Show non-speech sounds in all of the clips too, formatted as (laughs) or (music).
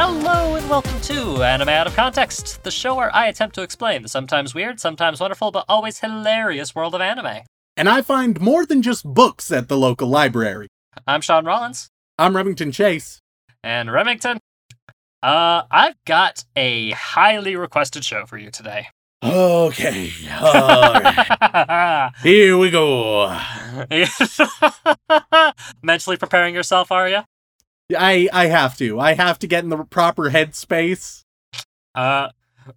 Hello and welcome to Anime Out of Context, the show where I attempt to explain the sometimes weird, sometimes wonderful, but always hilarious world of anime. And I find more than just books at the local library. I'm Shaun Rollins. I'm Remington Chase. And Remington, uh, I've got a highly requested show for you today. Okay. (laughs) Right. Here we go. (laughs) Mentally preparing yourself, are you? I I have to. I have to get in the proper headspace. Uh,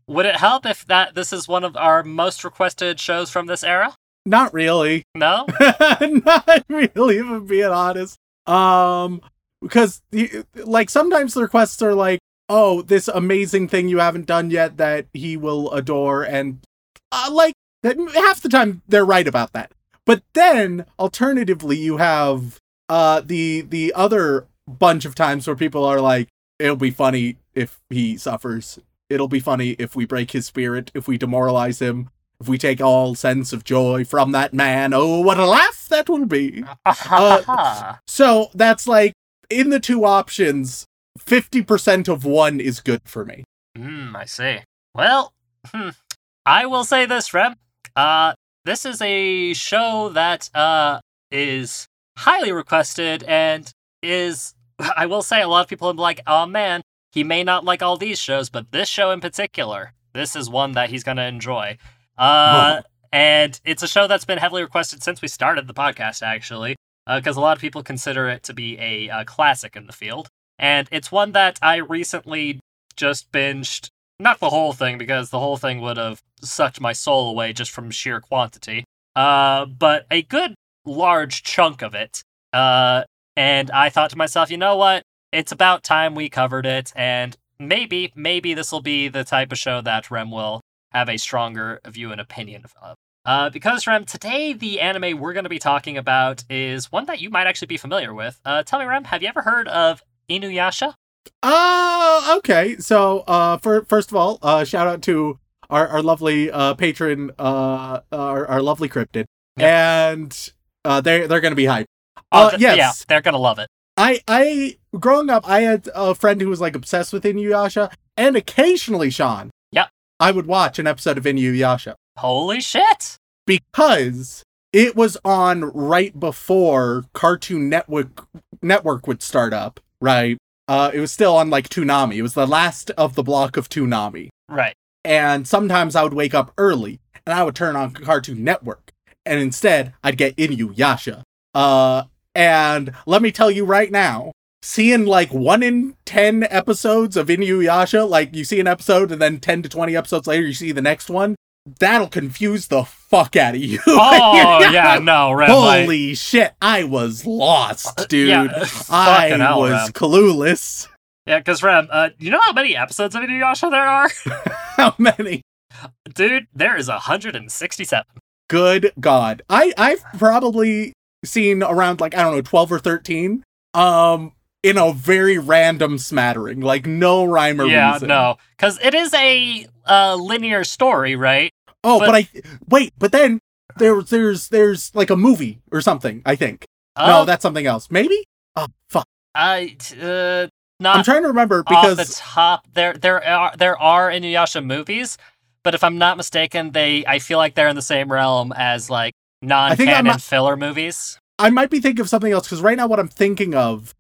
would it help if that this is one of our most requested shows from this era? Not really. No. (laughs) Not really, if I'm being honest. Um, because like sometimes the requests are like, "Oh, this amazing thing you haven't done yet that he will adore," and uh, like that half the time they're right about that. But then alternatively, you have uh the the other bunch of times where people are like, it'll be funny if he suffers. It'll be funny if we break his spirit, if we demoralize him, if we take all sense of joy from that man. Oh, what a laugh that will be. Uh, (laughs) so that's like, in the two options, 50% of one is good for me. Hmm, I see. Well, hmm, I will say this, Rem. Uh, this is a show that uh is highly requested and is I will say a lot of people have been like, oh man, he may not like all these shows, but this show in particular, this is one that he's gonna enjoy. Uh, (laughs) and it's a show that's been heavily requested since we started the podcast, actually, because a lot of people consider it to be a, uh classic in the field. And it's one that I recently just binged. Not the whole thing, because the whole thing would have sucked my soul away just from sheer quantity. Uh, but a good large chunk of it. Uh, and I thought to myself, you know what? It's about time we covered it, and maybe, maybe this will be the type of show that Rem will have a stronger view and opinion of. Uh, because Rem, today the anime we're going to be talking about is one that you might actually be familiar with. Uh, tell me, Rem, have you ever heard of Inuyasha? Uh, okay. So, uh, for, first of all, uh, shout out to our, our lovely, uh, patron, uh, our, our lovely cryptid. And, uh, they're, they're gonna be hyped. Oh, Uh, yes. Yeah, they're going to love it. I, I, growing up, I had a friend who was like obsessed with Inuyasha, and occasionally, Shaun. Yep. I would watch an episode of Inuyasha Holy shit! because it was on right before Cartoon Network Network would start up, right? Uh, it was still on like Toonami. It was the last of the block of Toonami. Right. And sometimes I would wake up early and I would turn on Cartoon Network. And instead, I'd get Inuyasha. Uh, and let me tell you right now, seeing like one in 10 episodes of Inuyasha, like you see an episode and then 10 to 20 episodes later, you see the next one, that'll confuse the fuck out of you. (laughs) Oh, yeah, no, like- Holy shit, I was lost, dude. (laughs) Yeah, I hell, was Rem. clueless. Yeah, because Rem, uh, you know how many episodes of Inuyasha there are? (laughs) How many? Dude, there is 167. Good God. I, I've probably seen around like, I don't know, 12 or 13. Um, in a very random smattering, like no rhyme or yeah, reason. Yeah, no, because it is a uh, linear story, right? Oh, but- but, I wait, but then there's there's there's like a movie or something, I think. no, Uh, that's something else. Maybe? Oh fuck. I uh, I'm trying to remember off the top. There, there are there are Inuyasha movies, but if I'm not mistaken, they I feel like they're in the same realm as like non-canon filler movies. I might be thinking of something else because right now what I'm thinking of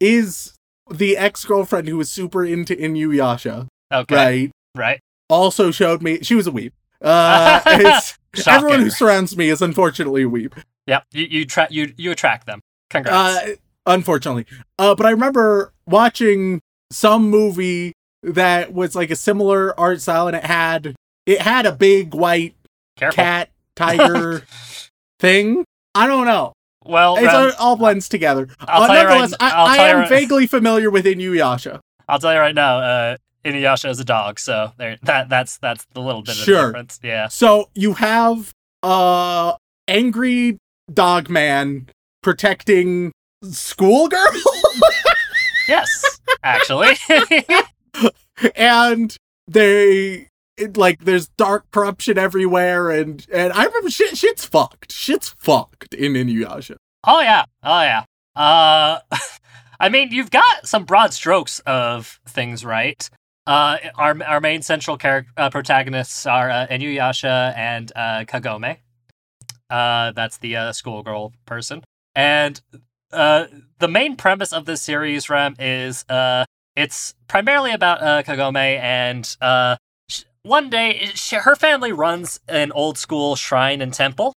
is the ex-girlfriend who was super into Inuyasha, Okay, right? right. Also showed me she was a weeb. Uh, (laughs) everyone who surrounds me is unfortunately a weeb. Yep, you you tra- you you attract them. Congrats. Uh, unfortunately. Uh, but I remember watching some movie that was like a similar art style, and it had it had a big white Careful. cat tiger (laughs) thing. I don't know. Well, It's Rem, all, all blends together. I'll Uh, tell you right- I, I'll I tell you am right- vaguely familiar with Inuyasha. I'll tell you right now, uh, Inuyasha is a dog, so there, that that's that's the little bit of Sure. difference. Yeah. So you have uh angry dog man protecting schoolgirl Yes, (laughs) actually. (laughs) and they it, like there's dark corruption everywhere and and I remember shit shit's fucked. Shit's fucked in Inuyasha. oh yeah. Oh yeah. Uh, (laughs) I mean, you've got some broad strokes of things, right? Uh, our our main central character uh, protagonists are uh, Inuyasha and uh, Kagome. Uh, that's the uh, schoolgirl person, and uh, the main premise of this series, Rem, is uh, it's primarily about uh, Kagome and uh, one day sh her family runs an old school shrine and temple.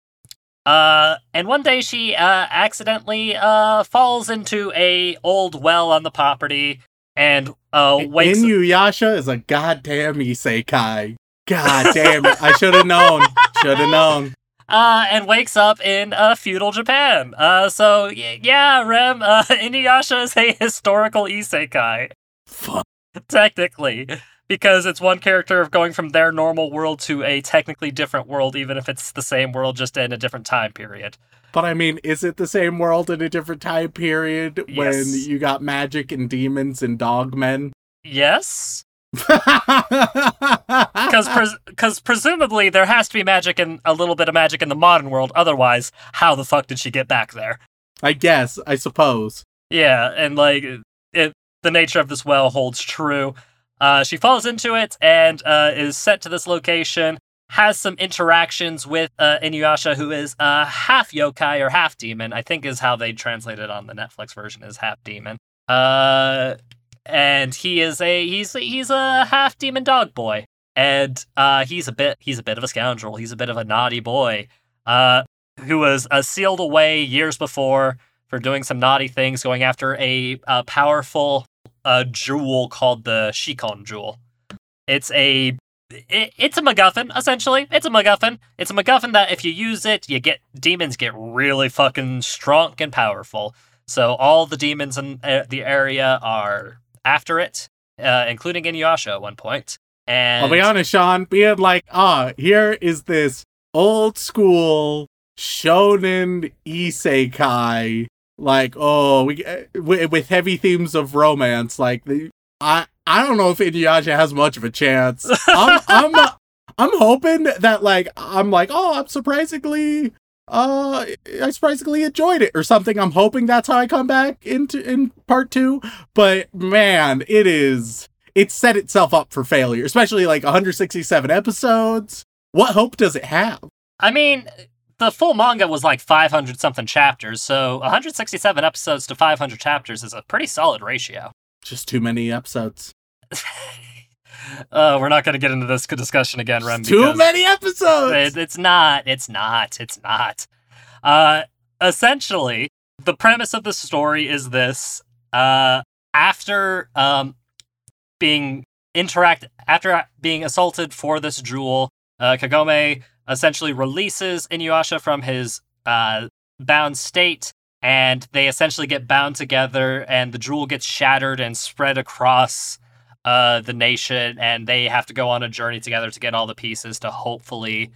Uh, and one day she uh, accidentally uh, falls into a old well on the property and uh, wakes. Inuyasha is a goddamn isekai. God damn it. I should have known. Should have known. uh, and wakes up in uh, feudal Japan. Uh, so y- yeah, Rem, uh, (laughs) Inuyasha is a historical isekai, Fuck. technically, because it's one character of going from their normal world to a technically different world, even if it's the same world, just in a different time period. But I mean, is it the same world in a different time period when you got magic and demons and dogmen? Yes, (laughs) Because because because presumably there has to be magic and a little bit of magic in the modern world. Otherwise, how the fuck did she get back there? I guess, I suppose. Yeah, and like it, the nature of this well holds true. Uh, she falls into it and uh, is sent to this location. Has some interactions with uh, Inuyasha, who is uh, half yokai or half demon. I think is how they translate it on the Netflix version is half demon. Uh, and he is a he's he's a half demon dog boy, and uh, he's a bit he's a bit of a scoundrel. He's a bit of a naughty boy. Uh, who was uh, sealed away years before for doing some naughty things, going after a, uh powerful uh, jewel called the Shikon jewel. It's a it, it's a MacGuffin essentially. It's a MacGuffin. It's a MacGuffin that if you use it, you get demons get really fucking strong and powerful. So all the demons in uh, the area are after it, uh, including Inuyasha at one point. And I'll be honest, Shaun, being like, ah, here is this old school shonen isekai, like, oh, we with, with heavy themes of romance. Like, the, I I don't know if Inuyasha has much of a chance. I'm (laughs) I'm I'm hoping that like I'm like, oh, I'm surprisingly. Uh, I surprisingly enjoyed it, or something. I'm hoping that's how I come back into in part two. But man, it is it set itself up for failure, especially like 167 episodes. What hope does it have? I mean, the full manga was like 500 something chapters, so 167 episodes to 500 chapters is a pretty solid ratio. Just too many episodes. uh, (laughs) we're not going to get into this discussion again, Rem. Too many episodes. it- it's not. It's not. It's not. Uh, essentially, the premise of the story is this: uh, after um, being interact, after being assaulted for this jewel, uh, Kagome essentially releases Inuyasha from his uh, bound state, and they essentially get bound together, and the jewel gets shattered and spread across uh, the nation, and they have to go on a journey together to get all the pieces to hopefully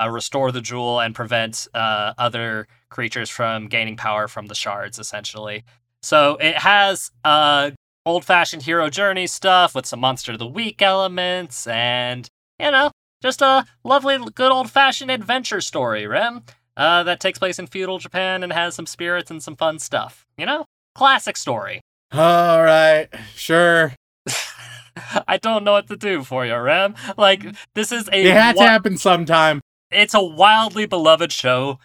uh, restore the jewel and prevent uh, other creatures from gaining power from the shards, essentially. So it has uh, old fashioned hero journey stuff with some Monster of the Week elements, and, you know, just a lovely, good old fashioned adventure story, Rem, uh, that takes place in feudal Japan and has some spirits and some fun stuff. You know? Classic story. All right, sure. (laughs) I don't know what to do for you, Rem. Like, this is a It had to happen sometime. it's a wildly beloved show.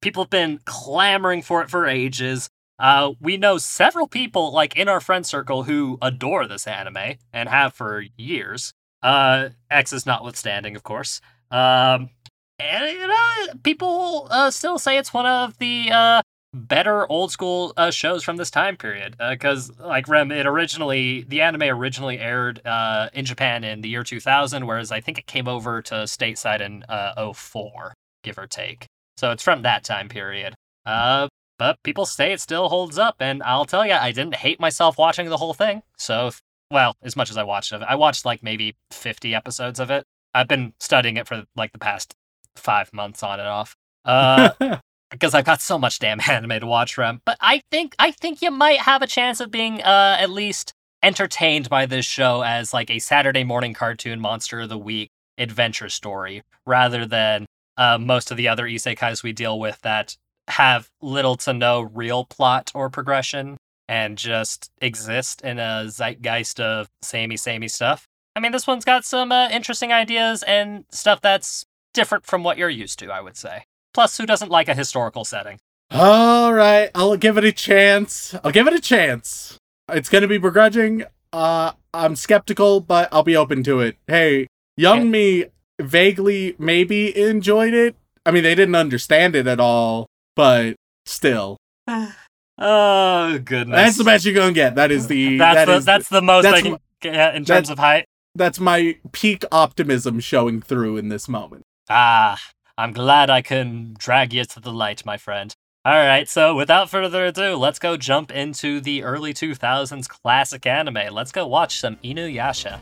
People have been clamoring for it for ages. Uh, we know several people, like in our friend circle, who adore this anime and have for years. Uh, X's notwithstanding, of course. Um, and you know, people uh, still say it's one of the uh, better old school uh, shows from this time period. Because, like Rem, it originally the anime originally aired uh, in Japan in the year 2000, whereas I think it came over to stateside in uh, 04, give or take. So it's from that time period. Uh, but people say it still holds up. And I'll tell you, I didn't hate myself watching the whole thing. So, well, as much as I watched of it, I watched like maybe 50 episodes of it. I've been studying it for like the past five months on and off. Uh, (laughs) because I've got so much damn (laughs) anime to watch from. But I think I think you might have a chance of being uh, at least entertained by this show as like a Saturday morning cartoon monster of the week adventure story, rather than uh, most of the other isekais we deal with that have little to no real plot or progression and just exist in a zeitgeist of samey samey stuff. I mean, this one's got some uh, interesting ideas and stuff that's different from what you're used to, I would say. Plus, who doesn't like a historical setting? All right, I'll give it a chance. I'll give it a chance. It's gonna be begrudging. Uh, I'm skeptical, but I'll be open to it. Hey, young me vaguely maybe enjoyed it. I mean, they didn't understand it at all, but still, (sighs) Oh goodness, that's the best you're gonna get. That is the that's that the is that's the most that's I can wh- get in terms of height. that's my peak optimism showing through in this moment. Ah, I'm glad I can drag you to the light, my friend. All right, so without further ado, let's go jump into the early 2000s classic anime. Let's go watch some Inuyasha.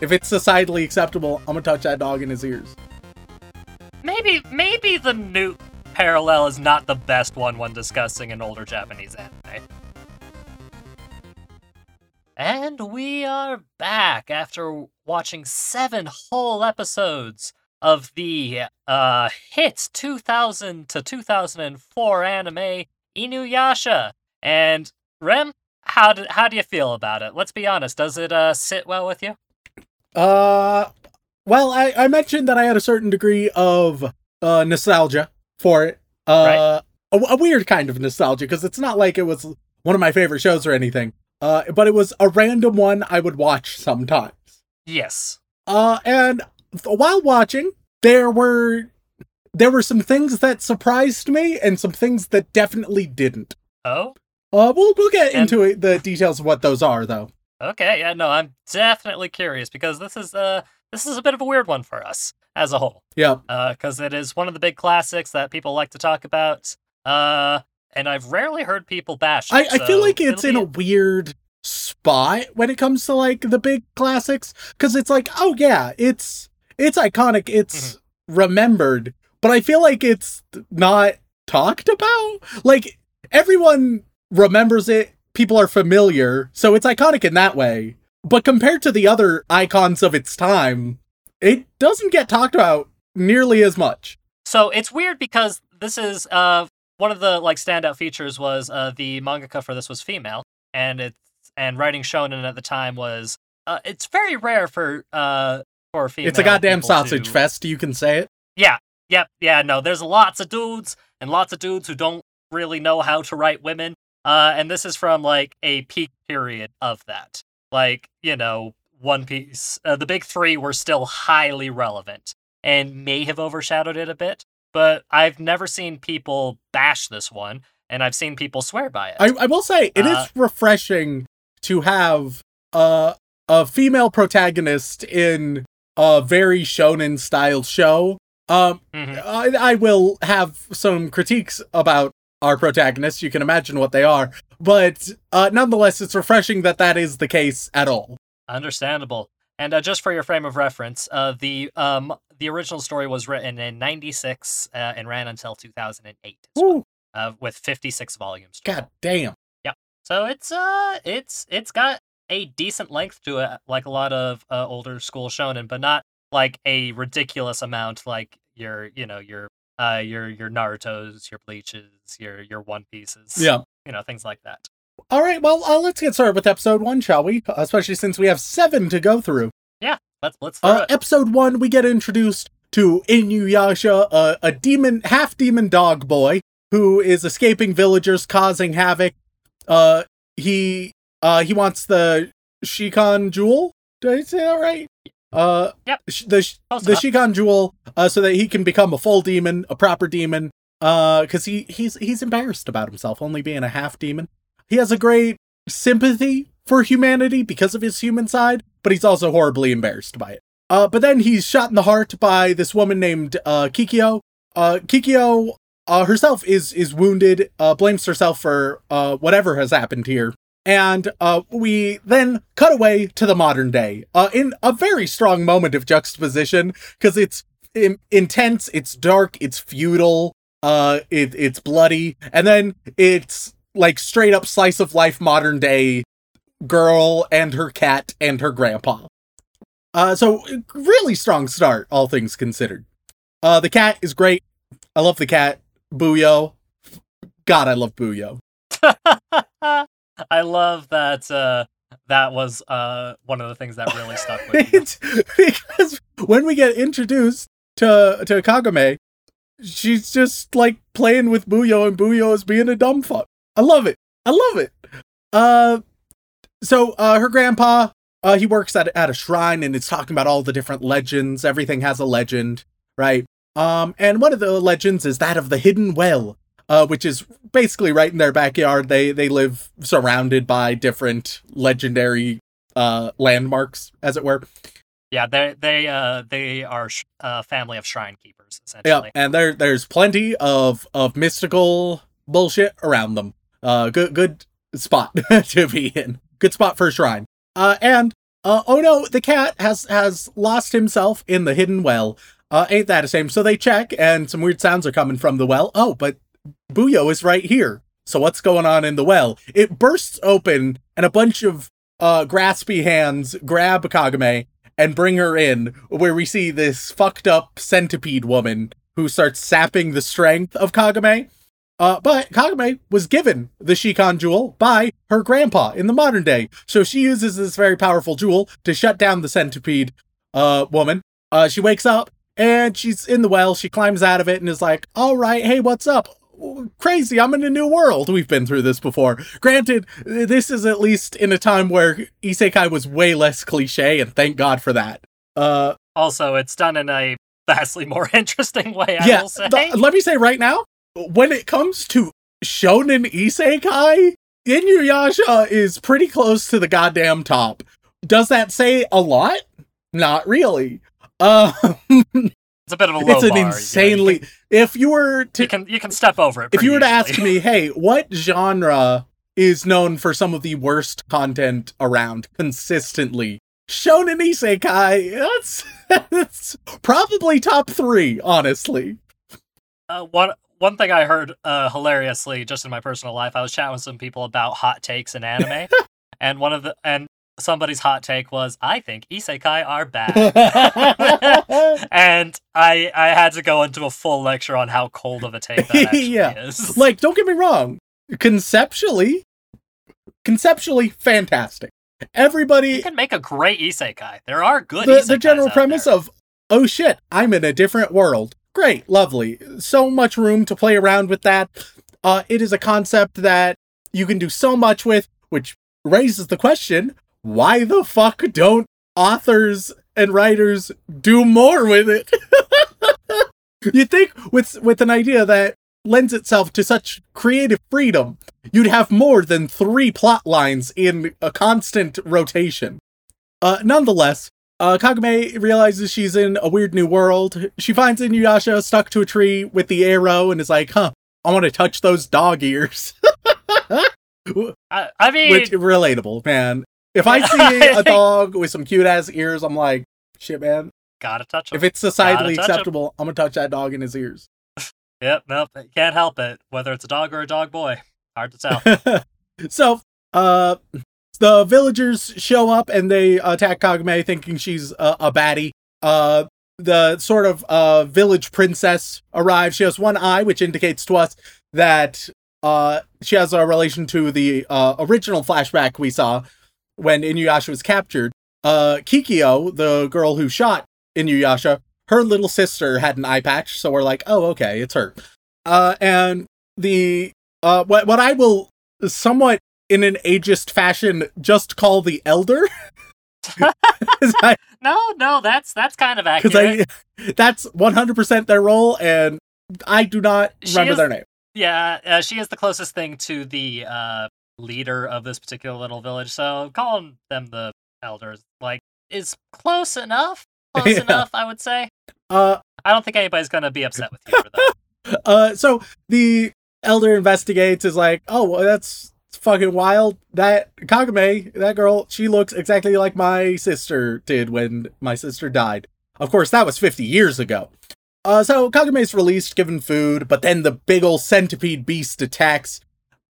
If it's societally acceptable, I'm gonna touch that dog in his ears. Maybe maybe the new parallel is not the best one when discussing an older Japanese anime. And we are back after watching seven whole episodes of the uh hit 2000 to 2004 anime Inuyasha. And Rem, how do, how do you feel about it? Let's be honest, does it uh sit well with you? Uh, well, I, I mentioned that I had a certain degree of uh nostalgia for it. Uh, a, a weird kind of nostalgia because it's not like it was one of my favorite shows or anything. Uh, but it was a random one I would watch sometimes. Yes. Uh, and while watching, there were there were some things that surprised me and some things that definitely didn't. Oh? Uh, we'll we'll get And- into it, the details of what those are, though. Okay, yeah, no, I'm definitely curious because this is uh this is a bit of a weird one for us as a whole. Yeah. Uh cuz it is one of the big classics that people like to talk about. Uh and I've rarely heard people bash it. I, I feel like it's in a weird spot when it comes to like the big classics because it's like oh yeah it's it's iconic it's Mm-hmm. remembered but i feel like it's not talked about like everyone remembers it people are familiar so it's iconic in that way but compared to the other icons of its time it doesn't get talked about nearly as much So it's weird because this is uh one of the like standout features was uh the mangaka for this was female and it's and writing shonen at the time was uh it's very rare for uh for female it's a goddamn sausage to- fest you can say it Yeah, yep, yeah, no, there's lots of dudes and lots of dudes who don't really know how to write women. Uh, and this is from like a peak period of that. Like, you know, One Piece, uh, the big three were still highly relevant and may have overshadowed it a bit, but I've never seen people bash this one, and I've seen people swear by it. I, I will say it is Uh, refreshing to have a a female protagonist in a very shonen style show. Um, Mhm. I, I will have some critiques about our protagonists. You can imagine what they are, but uh, nonetheless, it's refreshing that that is the case at all. Understandable. And uh, just for your frame of reference, uh, the um the original story was written in '96 uh, and ran until 2008, well, uh, with 56 volumes. God damn. Yeah. So it's uh it's it's got a decent length to it, like a lot of uh, older school shonen, but not like a ridiculous amount like your you know your uh your your Naruto's, your Bleaches, your your One Pieces, Yeah. you know things like that. All right. Well, uh, let's get started with episode one, shall we? Especially since we have seven to go through. Yeah, let's let's Uh, episode one, we get introduced to Inuyasha, uh, a demon, half demon dog boy who is escaping villagers, causing havoc. Uh, he uh he wants the Shikan jewel. Did I say that right? Uh, Yep. the Close the enough. Shikan jewel, uh, so that he can become a full demon, a proper demon. Uh, because he he's he's embarrassed about himself only being a half demon. He has a great sympathy for humanity because of his human side, but he's also horribly embarrassed by it. Uh, but then he's shot in the heart by this woman named uh, Kikyo. Uh, Kikyo uh, herself is is wounded, uh, blames herself for uh, whatever has happened here. And we then cut away to the modern day in a very strong moment of juxtaposition because it's in- intense, it's dark, it's feudal, it, it's bloody, and then it's like straight up slice of life modern day girl and her cat and her grandpa. Uh, so really strong start, all things considered. Uh, the cat is great. I love the cat. Buyo. God, I love Buyo. (laughs) I love that uh, that was uh, one of the things that really stuck with me. (laughs) Because when we get introduced to to Kagame, she's just like playing with Buyo, and Buyo is being a dumb fuck. I love it. I love it. Uh, so uh, her grandpa, uh, he works at at a shrine, and it's talking about all the different legends. Everything has a legend, right? Um, and one of the legends is that of the hidden well, uh, which is basically right in their backyard. They they live surrounded by different legendary uh landmarks, as it were. Yeah, they they uh they are sh- a family of shrine keepers essentially. Yeah, and there there's plenty of of mystical bullshit around them. Uh, good good spot (laughs) to be in. Good spot for a shrine. Uh, and uh, oh no, the cat has has lost himself in the hidden well. Uh, ain't that a shame? So they check, and some weird sounds are coming from the well. Oh, but Buyo is right here. So what's going on in the well? It bursts open, and a bunch of uh graspy hands grab Kagame and bring her in, where we see this fucked up centipede woman who starts sapping the strength of Kagame. Uh, but Kagame was given the Shikon jewel by her grandpa in the modern day. So she uses this very powerful jewel to shut down the centipede uh, woman. Uh, she wakes up and she's in the well. She climbs out of it and is like, All right, hey, what's up? Crazy, I'm in a new world. We've been through this before. Granted, this is at least in a time where Isekai was way less cliche, and thank God for that. Uh, Also, it's done in a vastly more (laughs) interesting way. I yeah, will say. th- let me say right now, when it comes to shonen isekai, Inuyasha is pretty close to the goddamn top. Does that say a lot? Not really. Uh, (laughs) it's a bit of a low it's an bar, you know, you insanely. can- if you were to, You can, you can step over it. if you were to ask me, hey, what genre is known for some of the worst content around consistently? Shonen isekai. That's (laughs) that's probably top three, honestly. Uh, one one thing I heard uh, hilariously just in my personal life, I was chatting with some people about hot takes in anime, (laughs) and one of the and somebody's hot take was, "I think isekai are bad," (laughs) and I I had to go into a full lecture on how cold of a take that (laughs) actually Yeah. is. like don't get me wrong conceptually conceptually fantastic everybody you can make a great isekai. There are good. the, the general premise there. of oh shit i'm in a different world great lovely. So much room to play around with that. Uh it is a concept that you can do so much with which raises the question why the fuck don't authors and writers do more with it? (laughs) You'd think with with an idea that lends itself to such creative freedom you'd have more than three plot lines in a constant rotation. Uh nonetheless uh, Kagame realizes she's in a weird new world. She finds Inuyasha stuck to a tree with the arrow and is like, huh, I want to touch those dog ears. (laughs) I, I mean, Which, relatable, man. If I see (laughs) a dog with some cute ass ears, I'm like, shit, man. gotta touch 'em. If it's societally acceptable, I'm gonna touch that dog in his ears. (laughs) Yep, nope, can't help it. Whether it's a dog or a dog boy, hard to tell. so, uh, the villagers show up and they attack Kagame, thinking she's a, a baddie. Uh, the sort of uh village princess arrives. She has one eye, which indicates to us that uh she has a relation to the uh original flashback we saw when Inuyasha was captured. Uh, Kikyo, the girl who shot Inuyasha, her little sister had an eye patch, so we're like, oh, okay, it's her. Uh, and the uh, what what I will somewhat in an ageist fashion just call the elder. (laughs) Because no, no, that's that's kind of (laughs) I, accurate. (laughs) that's 100% their role, and I do not She remember is- their name. Yeah, uh, she is the closest thing to the uh, leader of this particular little village, so calling them the elders like is close enough. Close Yeah. enough, I would say. Uh, I don't think anybody's gonna be upset with you for that. Uh, so the elder investigates is like, oh, well, that's fucking wild. That Kagame, that girl, she looks exactly like my sister did when my sister died. Of course, that was 50 years ago. Uh, so Kagame's released, given food, but then the big ol' centipede beast attacks,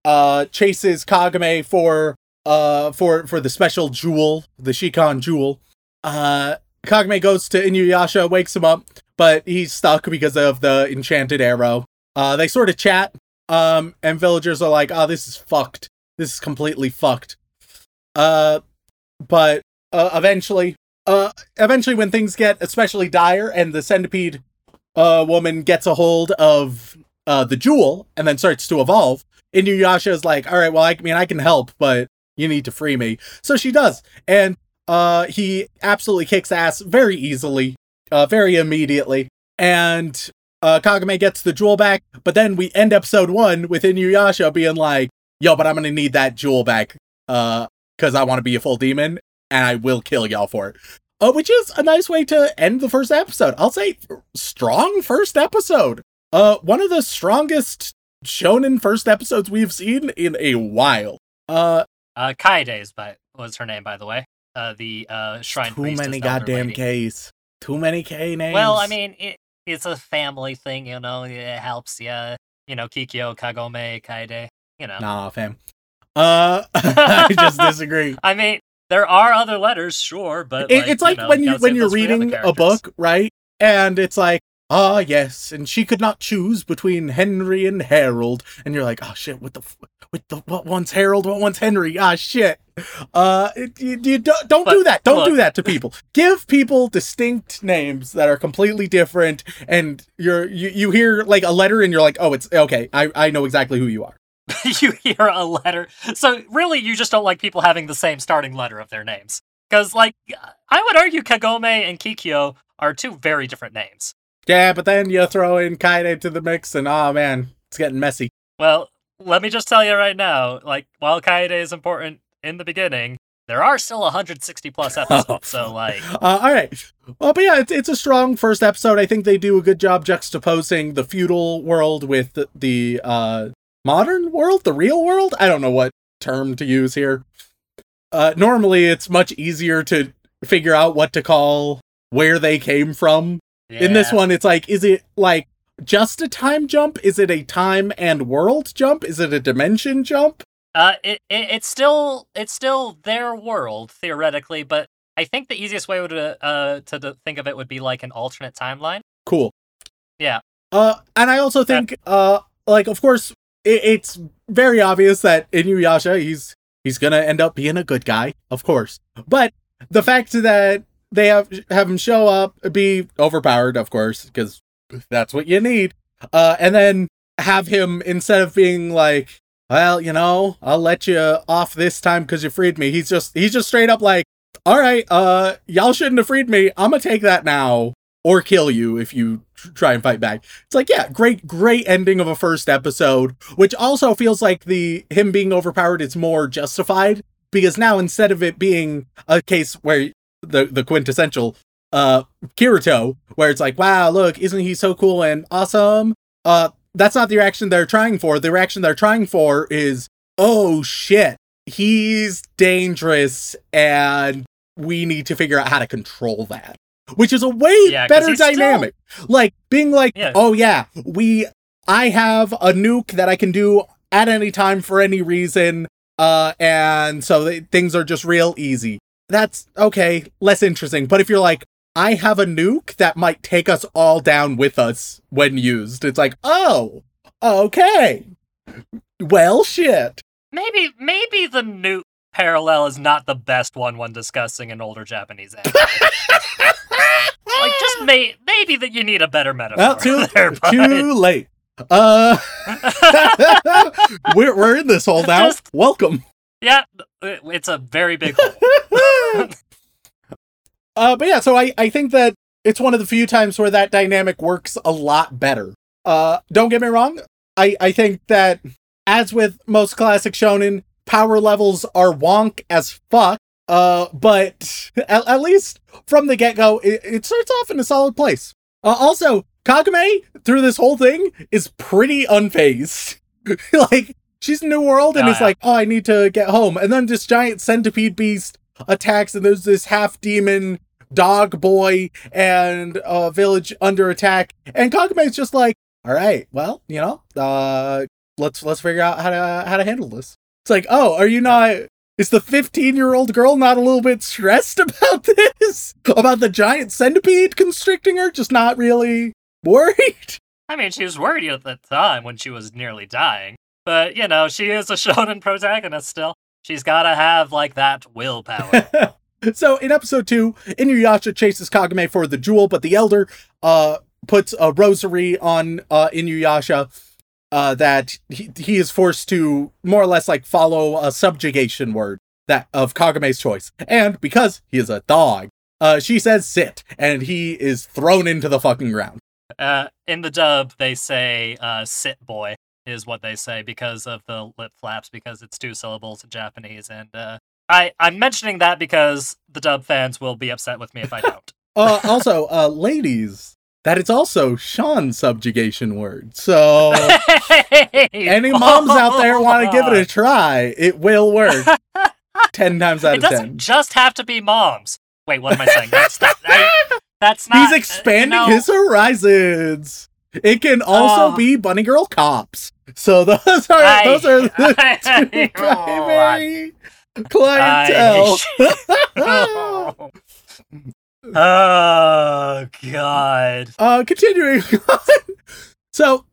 uh, chases Kagame for, uh, for, for the special jewel, the Shikon jewel. Uh, Kagame goes to Inuyasha, wakes him up, but he's stuck because of the enchanted arrow. Uh, they sort of chat, um, and villagers are like, "Oh, this is fucked. This is completely fucked." Uh, but uh, eventually, uh, eventually, when things get especially dire, and the centipede uh woman gets a hold of uh the jewel and then starts to evolve, Inuyasha is like, "All right, well, I mean, I can help, but you need to free me." So she does, and uh, he absolutely kicks ass very easily, uh, very immediately, and uh, Kagame gets the jewel back. But then we end episode one with Inuyasha being like, "Yo, but I'm gonna need that jewel back, uh, because I want to be a full demon, and I will kill y'all for it." Uh, which is a nice way to end the first episode. I'll say strong first episode. Uh, one of the strongest shonen first episodes we've seen in a while. Uh, Uh, Kaede's, by was her name, by the way. Uh, the uh shrine too many goddamn lady. Ks. Too many K names. Well, I mean, it, it's a family thing, you know. It helps you, you know, Kikyo, Kagome, Kaede. You know. nah, fam. Uh, (laughs) I just (laughs) disagree. I mean, there are other letters, sure, but It- like, it's like know, when you when you're those for the other reading a book, right? And it's like, ah, yes, and she could not choose between Henry and Harold, and you're like, oh shit, what the, f- with the what one's Harold, what one's Henry? Ah, shit. Uh, it, you, you don't don't do that. Don't do that to (laughs) people. Give people distinct names that are completely different, and you're you you hear like a letter, and you're like, oh, it's okay. I I know exactly who you are. (laughs) you hear a letter. So really, you just don't like people having the same starting letter of their names. Because, like, I would argue Kagome and Kikyo are two very different names. Yeah, but then you throw in Kaede to the mix, and oh man, it's getting messy. Well, let me just tell you right now, like, while Kaede is important in the beginning, there are still 160 plus (laughs) episodes. so, like, (laughs) Uh, all right. Well, but yeah, it's, it's a strong first episode. I think they do a good job juxtaposing the feudal world with the, the uh, modern world, the real world. I don't know what term to use here. Uh, normally, it's much easier to figure out what to call where they came from. In this one, it's like, is it like just a time jump? Is it a time and world jump? Is it a dimension jump? Uh, it, it it's still it's still their world theoretically, but I think the easiest way would uh, to to think of it would be like an alternate timeline. Cool. Yeah. Uh, and I also think, uh, like, of course, it, it's very obvious that Inuyasha, he's he's gonna end up being a good guy, of course. But the fact that they have have him show up, be overpowered, of course, because that's what you need. Uh, and then have him instead of being like, well, you know, I'll let you off this time because you freed me. He's just he's just straight up like, all right, uh, y'all shouldn't have freed me. I'm gonna take that now or kill you if you try and fight back. It's like, yeah, great, great ending of a first episode, which also feels like the him being overpowered is more justified because now instead of it being a case where the the quintessential uh Kirito, where it's like, wow, look, isn't he so cool and awesome? Uh, that's not the reaction they're trying for. The reaction they're trying for is, oh shit, he's dangerous and we need to figure out how to control that. Which is a way Yeah, better he's still- dynamic. Like being like, Yeah. oh yeah, we I have a nuke that I can do at any time for any reason. Uh and so th- things are just real easy. That's okay, less interesting. But if you're like, I have a nuke that might take us all down with us when used. It's like, oh, okay. Well, shit. Maybe maybe the nuke parallel is not the best one when discussing an older Japanese anime. (laughs) like just may maybe that you need a better metaphor. Well, too, there, (laughs) too late. Uh, (laughs) we're we're in this hole now. Just- Welcome. yeah, it's a very big hole. Uh, but yeah, so I I think that it's one of the few times where that dynamic works a lot better. Uh, don't get me wrong. I I think that as with most classic shonen, power levels are wonk as fuck. Uh, but (laughs) at, at least from the get go, it, it starts off in a solid place. Uh, also, Kagame, through this whole thing is pretty unfazed. (laughs) like she's in New World and Oh, is yeah. like, "Oh, I need to get home." And then this giant centipede beast attacks and there's this half demon dog boy and uh village under attack and Kagume's just like, "All right, well, you know, uh let's let's figure out how to how to handle this." It's like, "Oh, are you not is the 15 year old girl not a little bit stressed (laughs) about this? About the giant centipede constricting her? Just not really worried? (laughs) I mean, she was worried at the time when she was nearly dying. But, you know, she is a (laughs) shonen protagonist still. She's gotta have, like, that willpower. So in episode two, Inuyasha chases Kagame for the jewel, but the elder uh puts a rosary on uh Inuyasha uh that he, he is forced to more or less like follow a subjugation word that of Kagame's choice. And because he is a dog, uh she says sit and he is thrown into the fucking ground. uh, in the dub, they say, uh, sit boy is what they say because of the lip flaps, because it's two syllables in Japanese. And, uh, I, I'm mentioning that because the dub fans will be upset with me if I don't. (laughs) Uh also, uh ladies, that it's also Shaun's subjugation word. So (laughs) any moms out there want to give it a try, it will work. (laughs) 10 times out It of doesn't 10. just have to be moms. Wait, what am I saying? That's not. I, that's not. He's uh, expanding you know, his horizons. It can also Oh. be bunny girl cops. So those are I- those are the I- two oh, primary clientele. I- (laughs) oh God. uh continuing (laughs) so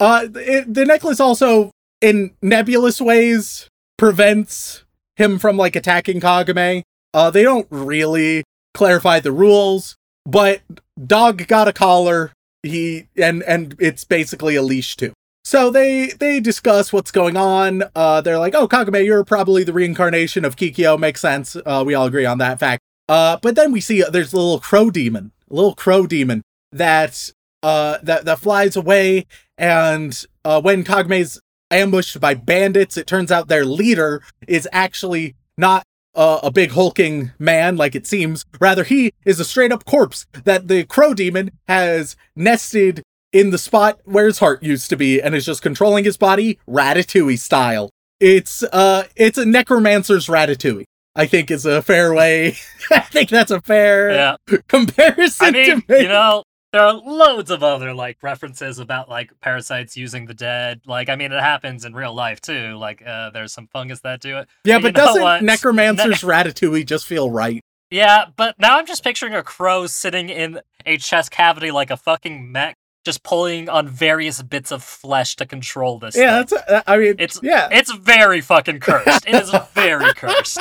uh it, the necklace also in nebulous ways prevents him from like attacking Kagame. Uh they don't really clarify the rules, but dog got a collar. He and and it's basically a leash too. So they they discuss what's going on. Uh they're like, "Oh, Kagame, you're probably the reincarnation of Kikyo. Makes sense. Uh we all agree on that fact." Uh but then we see uh, there's a little crow demon, a little crow demon that uh that that flies away and uh when Kagame's ambushed by bandits, it turns out their leader is actually not uh, a big hulking man like it seems. Rather, he is a straight up corpse that the crow demon has nested in the spot where his heart used to be and is just controlling his body ratatouille style. It's uh it's a necromancer's ratatouille. I think is a fair way. (laughs) I think that's a fair Yeah. comparison I mean, you know, there are loads of other like references about like parasites using the dead. Like, I mean, it happens in real life too. Like, uh, there's some fungus that do it. yeah, but but doesn't necromancer's (laughs) ratatouille just feel right? Yeah, but now I'm just picturing a crow sitting in a chest cavity like a fucking mech, just pulling on various bits of flesh to control this. Yeah, thing. that's. I mean, It's- yeah. It's very fucking cursed. It is (laughs) very cursed.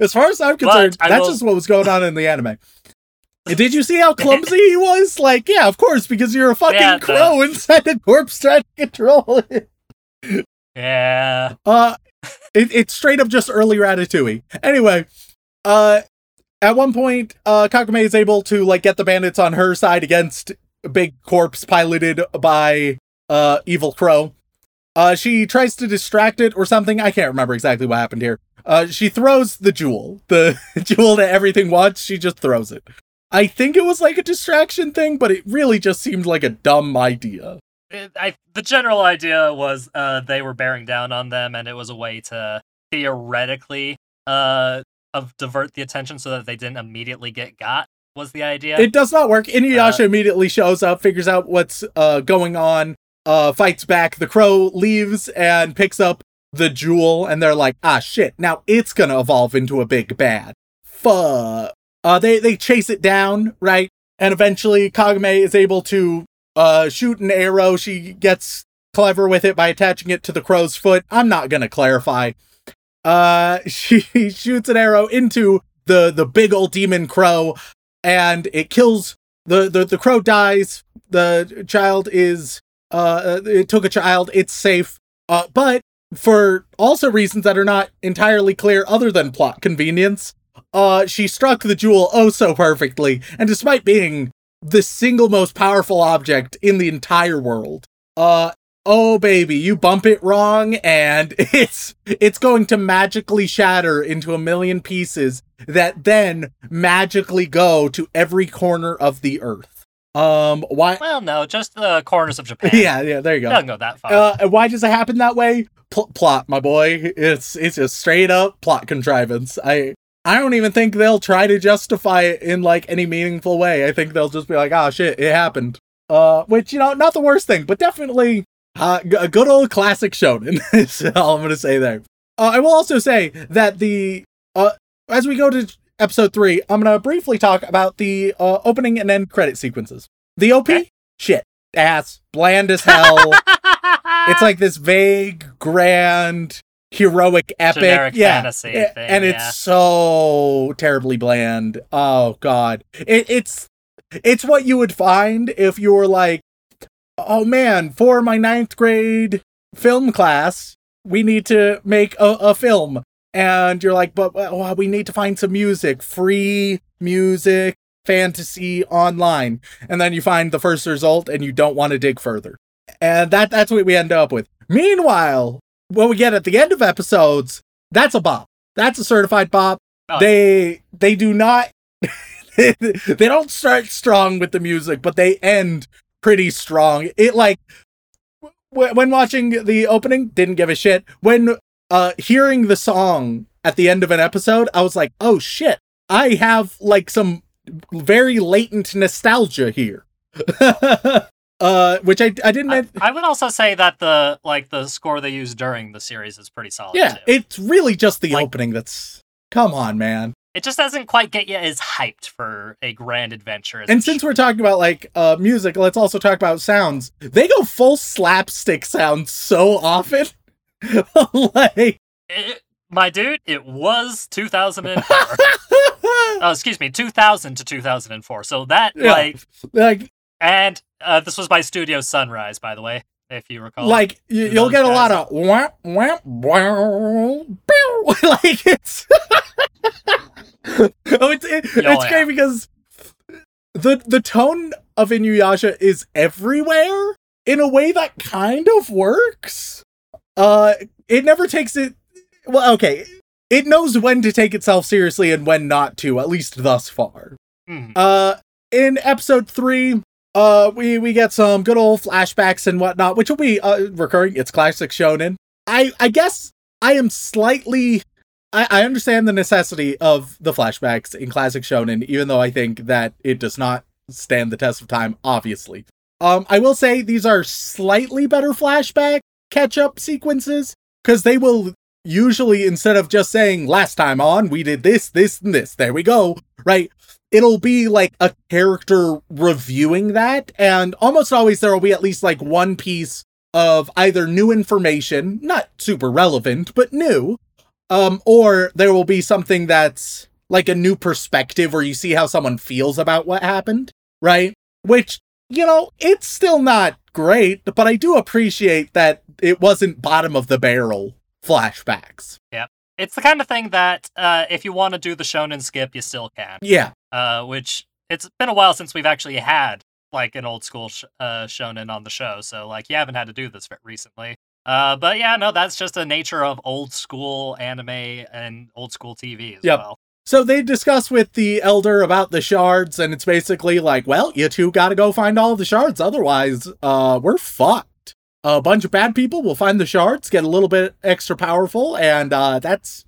As far as I'm concerned, I that's will- just what was going on in the anime. Did you see how clumsy he was? Like, yeah, of course, because you're a (laughs) fucking Yeah, no. crow inside a corpse trying to control it. Yeah. Uh, it, it's straight up just early Ratatouille. Anyway, uh, at one point, uh, Kagame is able to like get the bandits on her side against big corpse piloted by uh evil crow. Uh, she tries to distract it or something. I can't remember exactly what happened here. Uh, she throws the jewel, the (laughs) jewel that everything wants. She just throws it. I think it was like a distraction thing, but it really just seemed like a dumb idea. I, the general idea was uh, they were bearing down on them, and it was a way to theoretically uh, of divert the attention so that they didn't immediately get got. Was the idea? It does not work. Inuyasha immediately shows up, figures out what's uh, going on, uh, fights back. The crow leaves and picks up the jewel, and they're like, "Ah, shit! Now it's gonna evolve into a big bad." Fuck. Uh, they they chase it down, right? And eventually, Kagame is able to uh shoot an arrow. She gets clever with it by attaching it to the crow's foot. I'm not gonna clarify. Uh, (laughs) she shoots an arrow into the the big old demon crow and it kills the the, the crow dies the child is uh it took a child it's safe uh but for also reasons that are not entirely clear other than plot convenience uh she struck the jewel oh so perfectly and despite being the single most powerful object in the entire world uh oh baby you bump it wrong and (laughs) it's it's going to magically shatter into a million pieces that then magically go to every corner of the earth. Um, why? Well, no, just the corners of Japan. (laughs) Yeah, yeah, there you go. Doesn't go that far. Uh, why does it happen that way? Pl- plot, my boy. It's it's just straight up plot contrivance. I I don't even think they'll try to justify it in like any meaningful way. I think they'll just be like, "Oh shit, it happened." Uh, which you know, not the worst thing, but definitely uh, g- a good old classic shonen. (laughs) is all I'm gonna say there. Uh, I will also say that the uh, as we go to episode three, I'm gonna briefly talk about the uh, opening and end credit sequences. The OP, Okay. shit, ass, bland as (laughs) hell. it's like this vague, grand, heroic, epic, Generic yeah, fantasy thing, and yeah. it's so terribly bland. Oh god, it, it's it's what you would find if you were like, oh man, for my ninth grade film class, we need to make a, a film. And you're like, but well, we need to find some music, free music, fantasy online. And then you find the first result and you don't want to dig further. And that that's what we end up with. Meanwhile, what we get at the end of episodes, that's a bop. That's a certified bop. Oh, they they do not (laughs) they don't start strong with the music, but they end pretty strong. It like w- when watching the opening, didn't give a shit. When uh hearing the song at the end of an episode, I was like, "Oh shit. I have like some very latent nostalgia here." (laughs) uh which I I didn't I, I would also say that the like the score they use during the series is pretty solid. Yeah, too. it's really just the Like- opening that's Come on, man. It just doesn't quite get you as hyped for a grand adventure. As And since we're talking about like uh music, let's also talk about sounds. They go full slapstick sounds so often. (laughs) like It- my dude, it was 2004. (laughs) oh, excuse me, 2000 to 2004. So that Yeah. like, like and uh, this was by Studio Sunrise, by the way, if you recall. like you, you'll those get a lot of wham wham pew. (laughs) like it's (laughs) oh it's it, it's yeah. great because the the tone of Inuyasha is everywhere in a way that kind of works. Uh it never takes it well okay. It knows when to take itself seriously and when not to, at least thus far. Mhm. Uh, in episode three, uh, we we get some good old flashbacks and whatnot, which will be uh, recurring. It's classic shonen. I I guess I am slightly. I, I understand the necessity of the flashbacks in classic shonen, even though I think that it does not stand the test of time. Obviously, um, I will say these are slightly better flashback catch up sequences because they will usually instead of just saying last time on we did this, this, and this. There we go. Right it'll be like a character reviewing that and almost always there will be at least like one piece of either new information not super relevant but new um or there will be something that's like a new perspective where you see how someone feels about what happened right which you know it's still not great but i do appreciate that it wasn't bottom of the barrel flashbacks Yeah. it's the kind of thing that uh, if you want to do the shonen skip, you still can. yeah Uh, which it's been a while since we've actually had like an old school sh- uh, shonen on the show, so like you haven't had to do this recently. Uh, but yeah, no, that's just the nature of old school anime and old school TV as Yep. well. So they discuss with the elder about the shards, and it's basically like, well, you two gotta go find all the shards, otherwise, uh, we're fucked. A bunch of bad people will find the shards, get a little bit extra powerful, and uh, that's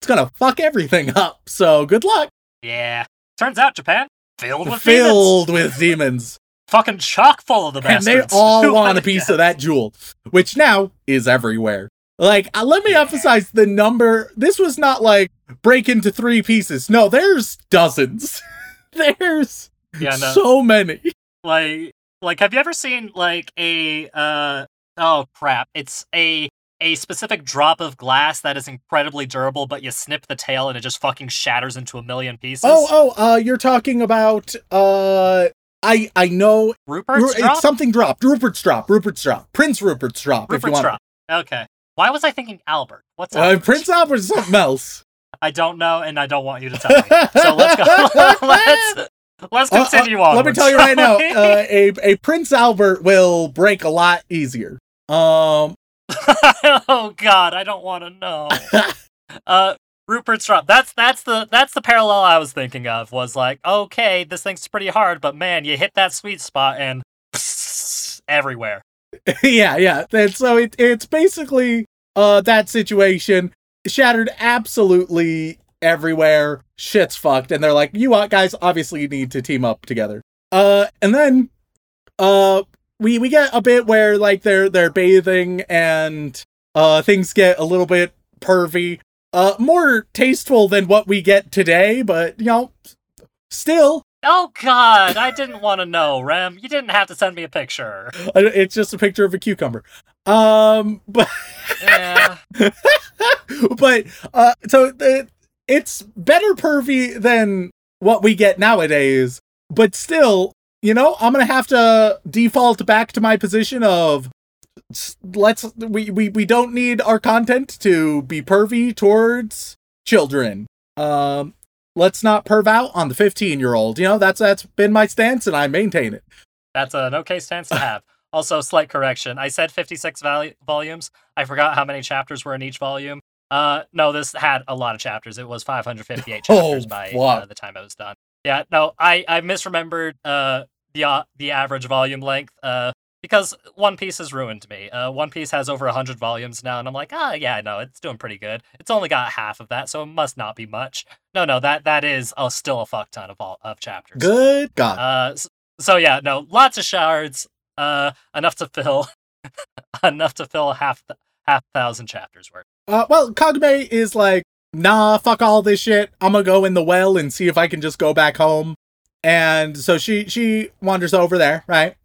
it's gonna fuck everything (laughs) up. So good luck. Yeah. Turns out Japan filled with demons. With demons, fucking chock full of the and they all (laughs) want a piece of that jewel, which now is everywhere. Like, uh, let me Yeah. emphasize the number. This was not like break into three pieces. No, there's dozens. (laughs) there's Yeah, no. so many. like like have you ever seen like a uh oh crap it's a a specific drop of glass that is incredibly durable but you snip the tail and it just fucking shatters into a million pieces Oh, oh, uh, you're talking about uh, I I know rupert's Ru- drop something dropped. Rupert's drop. Rupert's drop. Prince Rupert's drop. if you rupert's want. drop okay why was i thinking albert what's Uh. Prince Albert is something else. (laughs) i don't know and i don't want you to tell me so let's go (laughs) (laughs) let's let's Uh, uh, continue on Let me tell you right now, uh, a a Prince Albert will break a lot easier. Um, (laughs) oh god i don't want to know (laughs) uh Rupert's drop. That's that's the that's the parallel I was thinking of. Was like, okay, this thing's pretty hard, but man, you hit that sweet spot and (laughs) everywhere. yeah, yeah. And so it, it's basically uh that situation shattered absolutely everywhere. Shit's fucked, and they're like, you guys? Obviously, need to team up together. Uh, and then uh we we get a bit where like they're they're bathing and uh things get a little bit pervy uh more tasteful than what we get today but you know still Oh God, I didn't want to know, Rem. You didn't have to send me a picture. it's just a picture of a cucumber um (laughs) but Yeah. (laughs) but uh so it, it's better pervy than what we get nowadays but still you know i'm gonna have to default back to my position of let's we we, we don't need our content to be pervy towards children um let's not perv out on the 15 year old you know that's that's been my stance and i maintain it That's an okay stance to have. (laughs) Also, slight correction. I said 56 vol- volumes. I forgot how many chapters were in each volume. Uh, no, this had a lot of chapters. It was 558 (laughs) Oh, chapters by uh, the time it was done. Yeah, no, I I misremembered uh the uh, the average volume length uh because One Piece has ruined me. Uh, One Piece has over 100 volumes now, and I'm like, ah, yeah, no, it's doing pretty good. It's only got half of that, so it must not be much. No, no, that that is uh, still a fuck ton of all, of chapters. good god Uh, s- so yeah, no, lots of shards. Uh, enough to fill, (laughs) enough to fill half half thousand chapters worth. Uh, well, Kagome is like, nah, fuck all this shit. I'm gonna go in the well and see if I can just go back home. And so she she wanders over there, right?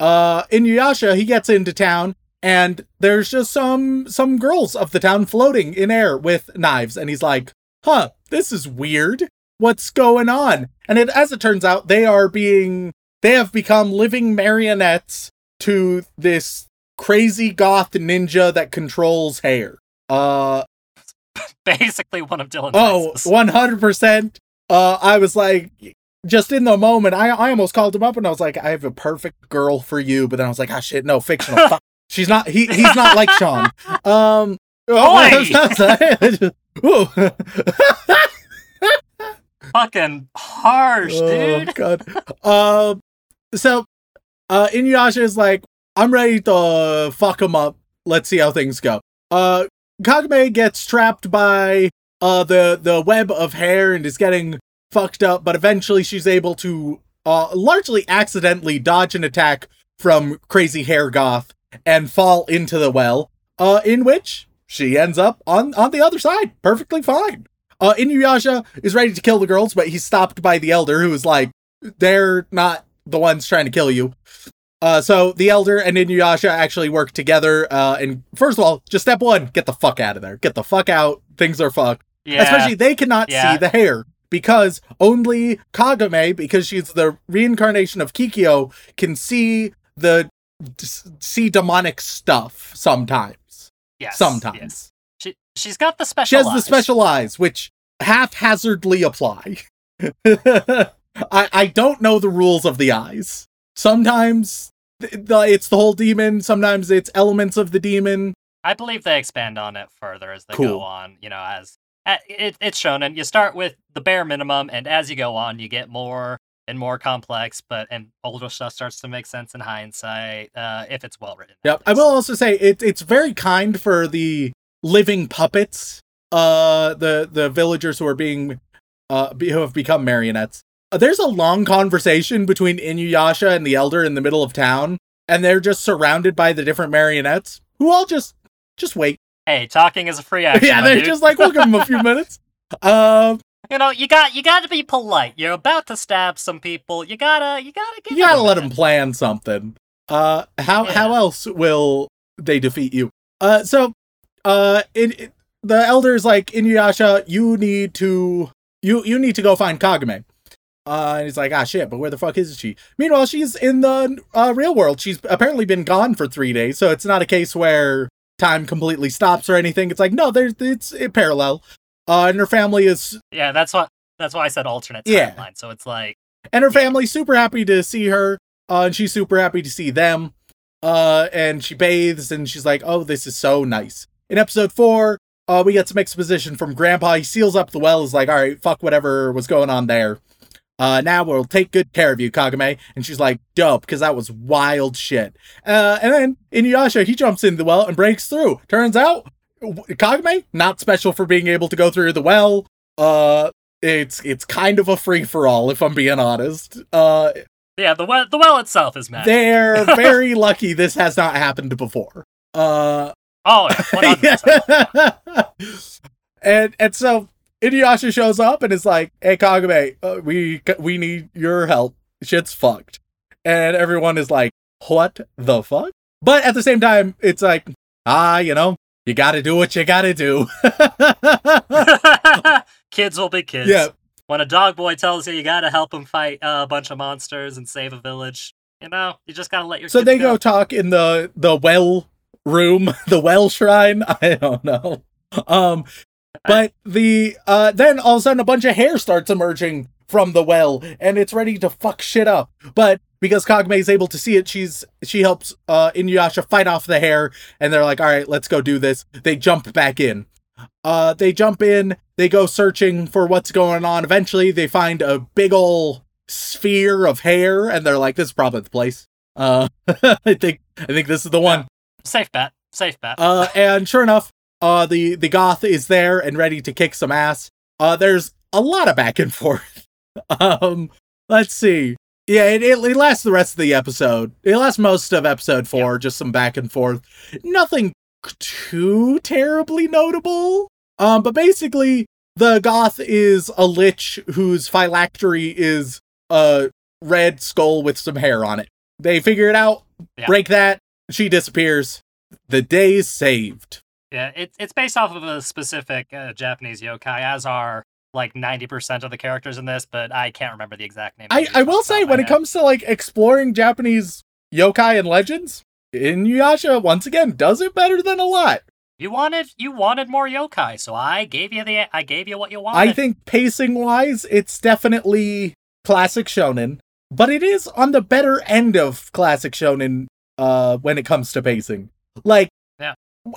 Uh, Inuyasha he gets into town, and there's just some some girls of the town floating in air with knives, and he's like, huh, this is weird. What's going on? And it, as it turns out, they are being they have become living marionettes to this crazy goth ninja that controls hair. Uh (laughs) Basically, one of Dylan's oh, 100%. Uh I was like just in the moment, I I almost called him up and I was like, I have a perfect girl for you, but then I was like, ah shit, no, fictional. (laughs) Fuck. She's not he he's not like Shaun. (laughs) Um! Ooh. fucking harsh, dude. Oh god. Um so uh Inuyasha is like, I'm ready to fuck him up. Let's see how things go. Uh Kagome gets trapped by uh the the web of hair and is getting fucked up, but eventually she's able to uh largely accidentally dodge an attack from crazy hair goth and fall into the well. Uh in which she ends up on on the other side, perfectly fine. Uh, Inuyasha is ready to kill the girls, but he's stopped by the elder, who is like, "They're not the ones trying to kill you." Uh, so the elder and Inuyasha actually work together. Uh, and first of all, just step one: get the fuck out of there. Get the fuck out. Things are fucked. Yeah, Especially they cannot Yeah. see the hair because only Kagome, because she's the reincarnation of Kikyo, can see the see demonic stuff sometimes. yes, Sometimes. yes. She she's got the special. She has the special eyes, which haphazardly apply. (laughs) I I don't know the rules of the eyes. Sometimes it's the whole demon. Sometimes it's elements of the demon. I believe they expand on it further as they Cool. go on. You know, as it, it's shown, and you start with the bare minimum, and as you go on, you get more and more complex. But and older stuff starts to make sense in hindsight uh, if it's well written. Yep. I will also say it, it's very kind for the living puppets. Uh, the the villagers who are being uh be, who have become marionettes. There's a long conversation between Inuyasha and the elder in the middle of town, and they're just surrounded by the different marionettes who all just just wait. Hey, talking is a free action. yeah, they're dude. just like, we'll give them a few (laughs) minutes. Um, you know, you got you got to be polite. You're about to stab some people. You gotta you gotta give you gotta them let them plan something. Uh, how how else will they defeat you? Uh, so, uh, it, it- the elder's like Inuyasha, you need to you you need to go find Kagome. Uh, and he's like, ah, shit, but where the fuck is she? Meanwhile, she's in the uh, real world. She's apparently been gone for three days, so it's not a case where time completely stops or anything. It's like, no, there's it's it parallel. Uh, and her family is Yeah, that's what that's why I said alternate Yeah. timeline. So it's like and her family's super happy to see her uh, and she's super happy to see them uh, and she bathes and she's like oh this is so nice in episode four uh, we get some exposition from Grandpa. He seals up the well. Is like, all right, fuck whatever was going on there. Uh, now we'll take good care of you, Kagome. And she's like, dope, because that was wild shit. Uh, and then Inuyasha, he jumps in the well and breaks through. Turns out, Kagome, not special for being able to go through the well. Uh, it's it's kind of a free for all, if I'm being honest. Uh, yeah, the well the well itself is mad. they're (laughs) very lucky this has not happened before. Uh, oh, (laughs) 100%. (laughs) and and so Inuyasha shows up and is like, "Hey Kagome, uh, we we need your help. Shit's fucked." And everyone is like, "What the fuck?" But at the same time, it's like, ah, you know, you got to do what you got to do. (laughs) (laughs) kids will be kids. yeah, When a dog boy tells you you gotta help him fight uh, a bunch of monsters and save a village, you know, you just gotta let your so they go talk in the the well room, (laughs) the well shrine. I don't know. Um, but the uh then all of a sudden a bunch of hair starts emerging from the well, and it's ready to fuck shit up. But because Kagome is able to see it, she's she helps uh Inuyasha fight off the hair, and they're like, all right, let's go do this. They jump back in. Uh, they jump in. They go searching for what's going on. Eventually, they find a big ol' sphere of hair, and they're like, "This is probably the place." Uh, (laughs) I think I think this is the one. Safe bet. Safe bet. Uh, and sure enough, uh, the the goth is there and ready to kick some ass. Uh, there's a lot of back and (laughs) forth. um, let's see. Yeah, it, it, it lasts the rest of the episode. It lasts most of episode four, just some back and forth. Nothing too terribly notable. Um, but basically, the goth is a lich whose phylactery is a red skull with some hair on it. They figure it out, Yeah. break that, she disappears. The day's saved. Yeah, it, it's based off of a specific uh, Japanese yokai, as are like 90% of the characters in this, but I can't remember the exact name. I, I will say, when it comes to like exploring Japanese yokai and legends, Inuyasha once again does it better than a lot. You wanted you wanted more yokai, so I gave you the I gave you what you wanted. I think pacing wise, it's definitely classic shonen, but it is on the better end of classic shonen uh when it comes to pacing. Like.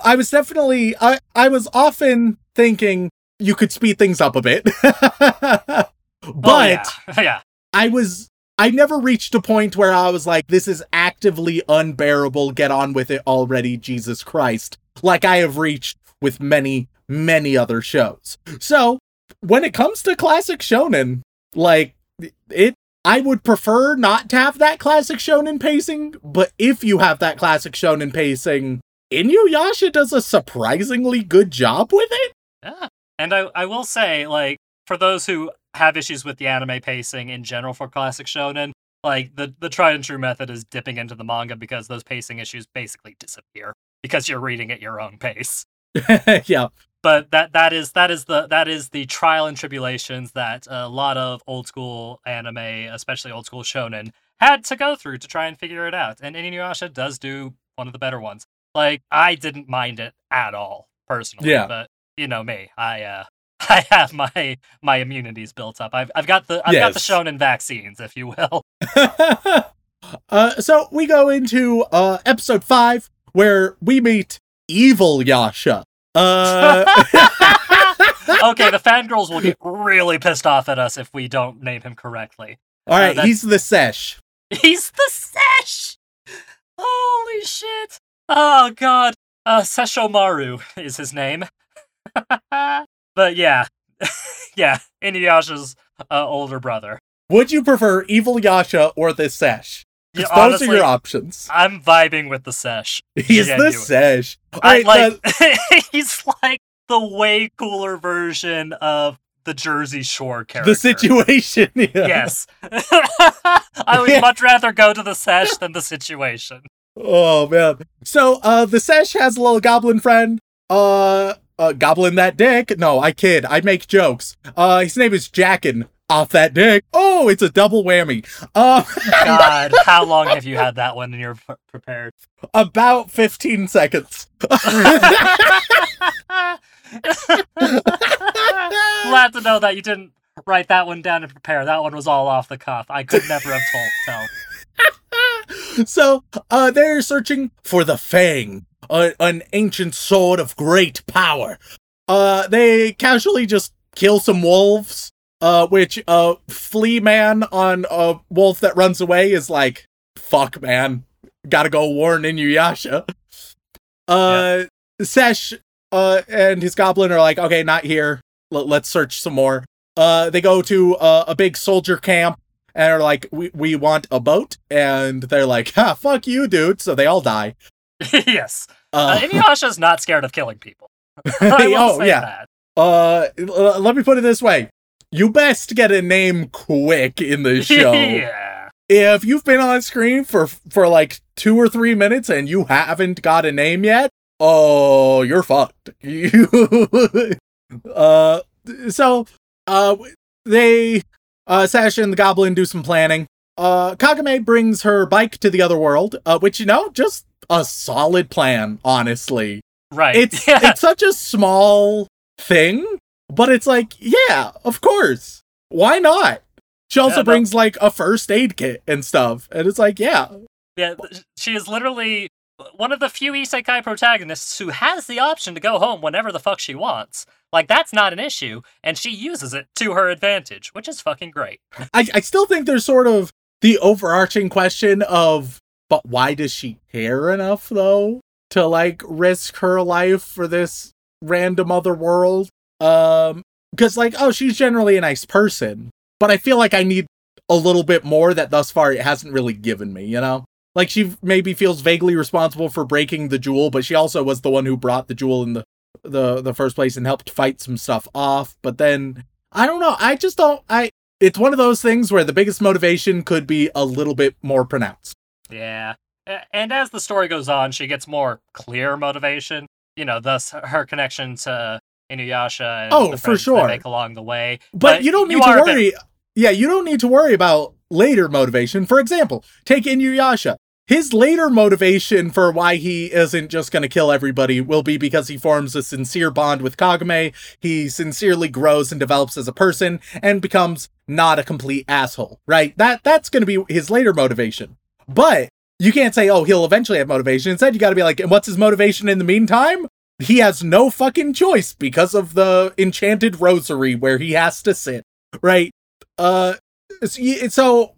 I was definitely I I was often thinking you could speed things up a bit. (laughs) Oh, but Oh, yeah. (laughs) yeah. I was I never reached a point where I was like, this is actively unbearable, get on with it already, Jesus Christ. Like I have reached with many, many other shows. So when it comes to classic shonen, like it I would prefer not to have that classic shonen pacing, but if you have that classic shonen pacing, Inuyasha does a surprisingly good job with it. Yeah. And I, I will say, like, for those who have issues with the anime pacing in general for classic shonen, like the, the tried and true method is dipping into the manga because those pacing issues basically disappear because you're reading at your own pace. (laughs) yeah. But that that is that is the that is the trial and tribulations that a lot of old school anime, especially old school shonen, had to go through to try and figure it out. And Inuyasha does do one of the better ones. Like I didn't mind it at all personally, Yeah. but you know me, I uh (laughs) I have my my immunities built up. I've I've got the I've got the Yes. shonen vaccines, if you will. (laughs) uh, so we go into uh, episode five where we meet evil Yasha. Uh, (laughs) okay, the fangirls will get really pissed off at us if we don't name him correctly. all right, that's- he's the sesh. He's the Sesh! Holy shit! Oh god. Uh Sesshomaru is his name. (laughs) but yeah. (laughs) yeah, Inuyasha's uh, older brother. Would you prefer evil Yasha or the Sesh? Yeah, those honestly, are your options. I'm vibing with the Sesh. (laughs) He's the sesh. I right, like the, he's like the way cooler version of the Jersey Shore character. the situation. yeah. Yes. I would Yeah. much rather go to the Sesh than the situation. Oh man. So uh the Sesh has a little goblin friend. Uh uh goblin that dick. No, I kid. I make jokes. Uh his name is Jackin off that dick. Oh, it's a double whammy. Uh (laughs) God, how long have you had that one and you're p- prepared? about 15 seconds. (laughs) Glad to know that you didn't write that one down and prepare. That one was all off the cuff. I could never have told. Tell. So uh they're searching for the Fang, a- an ancient sword of great power. Uh, they casually just kill some wolves. Uh, which uh, flea man on a wolf that runs away is like, fuck, man, gotta go warn Inuyasha. Uh, Sesh uh and his goblin are like, okay, not here. L- let's search some more. Uh, they go to uh, a big soldier camp and are like, we we want a boat, and they're like, ha, fuck you, dude. So they all die. (laughs) yes. Uh, Uh, (laughs) Inuyasha's not scared of killing people. (laughs) Oh yeah. Uh, l- let me put it this way: you best get a name quick in the show. yeah. if you've been on screen for for like two or three minutes and you haven't got a name yet, oh, you're fucked. You, uh, so, uh, they, uh, Sasha and the Goblin do some planning. Uh, Kagome brings her bike to the other world, uh, which you know, just a solid plan, honestly. Right. It's (laughs) yeah. it's such a small thing, but it's like, yeah, of course. Why not? She also Yeah, no. brings like a first aid kit and stuff. And it's like, yeah. Yeah, she is literally one of the few isekai protagonists who has the option to go home whenever the fuck she wants. Like that's not an issue, and she uses it to her advantage, which is fucking great. (laughs) I, I still think there's sort of the overarching question of but why does she care enough though to like risk her life for this random other world? Um because like, oh, she's generally a nice person, but I feel like I need a little bit more that thus far it hasn't really given me, you know? Like she maybe feels vaguely responsible for breaking the jewel, but she also was the one who brought the jewel in the the the first place and helped fight some stuff off. But then I don't know. I just don't I it's one of those things where the biggest motivation could be a little bit more pronounced. Yeah. And as the story goes on, she gets more clear motivation. You know, thus her connection to Inuyasha and Oh, the for sure. make along the way. But, you don't need are to a bit- worry. Yeah, you don't need to worry about later motivation. For example, take Inuyasha. His later motivation for why he isn't just going to kill everybody will be because he forms a sincere bond with Kagome. He sincerely grows and develops as a person and becomes not a complete asshole, right? That that's going to be his later motivation. But you can't say, "Oh, he'll eventually have motivation." Instead, you got to be like, "And what's his motivation in the meantime?" He has no fucking choice because of the enchanted rosary where he has to sit, right? Uh so, so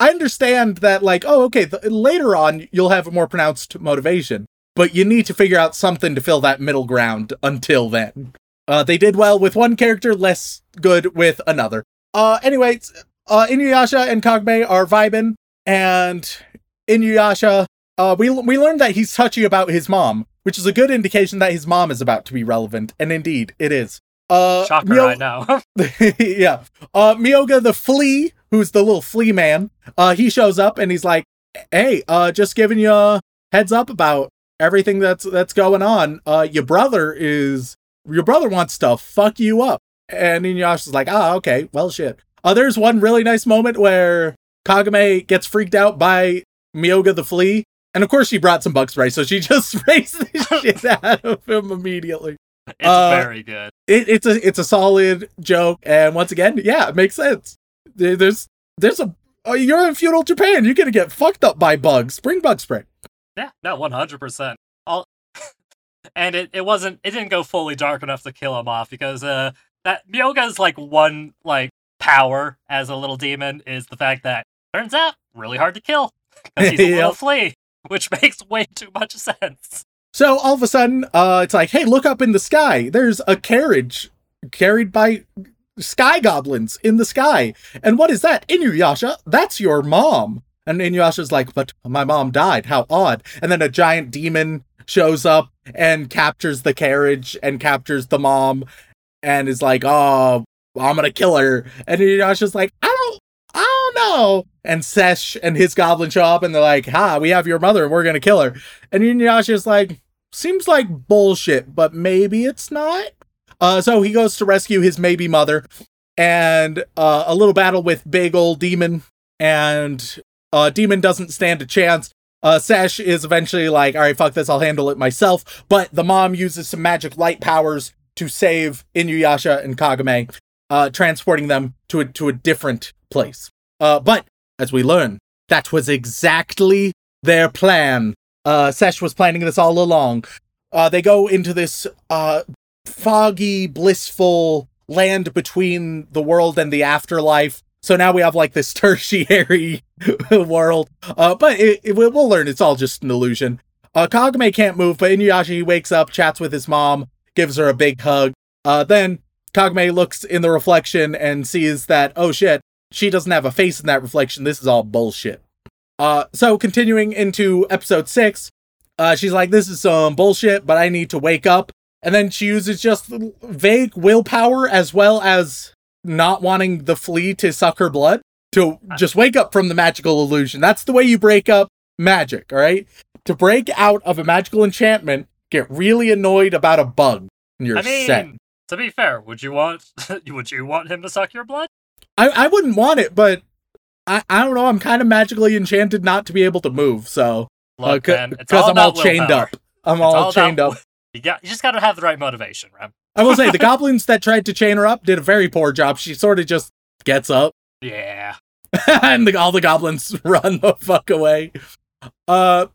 I understand that, like, oh, okay, th- later on you'll have a more pronounced motivation, but you need to figure out something to fill that middle ground until then. Uh, they did well with one character, less good with another. Uh, anyways, uh, Inuyasha and Kagome are vibing, and Inuyasha, uh, we we learned that he's touchy about his mom, which is a good indication that his mom is about to be relevant, and indeed, it is. Uh, Shocker, Mio- I know. (laughs) (laughs) yeah. Uh Myoga the flea, who's the little flea man, uh he shows up and he's like, "Hey, uh just giving you a heads up about everything that's that's going on. Uh your brother is your brother wants to fuck you up." And Inuyasha's like, "Ah, okay. Well, shit." Uh there's one really nice moment where Kagome gets freaked out by Myoga the flea. And of course she brought some bug spray, so she (laughs) just sprays the (laughs) shit out of him immediately it's Uh, very good. it, it's a it's a solid joke, and once again, yeah, it makes sense. There- There's there's a oh, you're in feudal Japan. You're gonna get fucked up by bugs. Bring bug spray. Yeah, no, one hundred percent. All, (laughs) and it, it wasn't it didn't go fully dark enough to kill him off because uh that Myoga's like one like power as a little demon is the fact that turns out really hard to kill because he's a (laughs) little flea, which (laughs) makes way too much sense. So all of a sudden, uh, it's like, hey, look up in the sky. There's a carriage carried by sky goblins in the sky. And what is that? Inuyasha, that's your mom. And Inuyasha's like, but my mom died. How odd. And then a giant demon shows up and captures the carriage and captures the mom and is like, oh, I'm gonna kill her. And Inuyasha's like, I don't, I don't know. And Sesh and his goblin show up and they're like, ha, we have your mother and we're gonna kill her. And Inuyasha's like, seems like bullshit, but maybe it's not. Uh, so he goes to rescue his maybe mother, and uh, a little battle with big old demon, and uh, demon doesn't stand a chance. Uh, is eventually like, all right, fuck this, I'll handle it myself. But the mom uses some magic light powers to save Inuyasha and Kagome, uh, transporting them to a, to a different place. Uh, but as we learn, that was exactly their plan. Uh, Sesh was planning this all along. Uh, they go into this uh foggy, blissful land between the world and the afterlife. So now we have like this (laughs) tertiary (laughs) world. Uh, but it, it, we'll learn it's all just an illusion. Uh, Kagome can't move, but Inuyasha he wakes up, chats with his mom, gives her a big hug. Uh, then Kagome looks in the reflection and sees that oh shit, she doesn't have a face in that reflection. This is all bullshit. Uh, so continuing into episode six, uh, she's like, "This is some bullshit, but I need to wake up." And then she uses just vague willpower as well as not wanting the flea to suck her blood to just wake up from the magical illusion. That's the way you break up magic, all right? To break out of a magical enchantment, get really annoyed about a bug, and you're I mean, set. to be fair, would you want (laughs) would you want him to suck your blood? I, I wouldn't want it, but I, I don't know. I'm kind of magically enchanted not to be able to move, so Look, uh, man, it's because all I'm all chained willpower. up. I'm It's all, all chained up. You got you just got to have the right motivation, Rem. I will say the goblins that tried to chain her up did a very poor job. She sort of just gets up, (laughs) Yeah. and the, all the goblins (laughs) run the fuck away. Uh,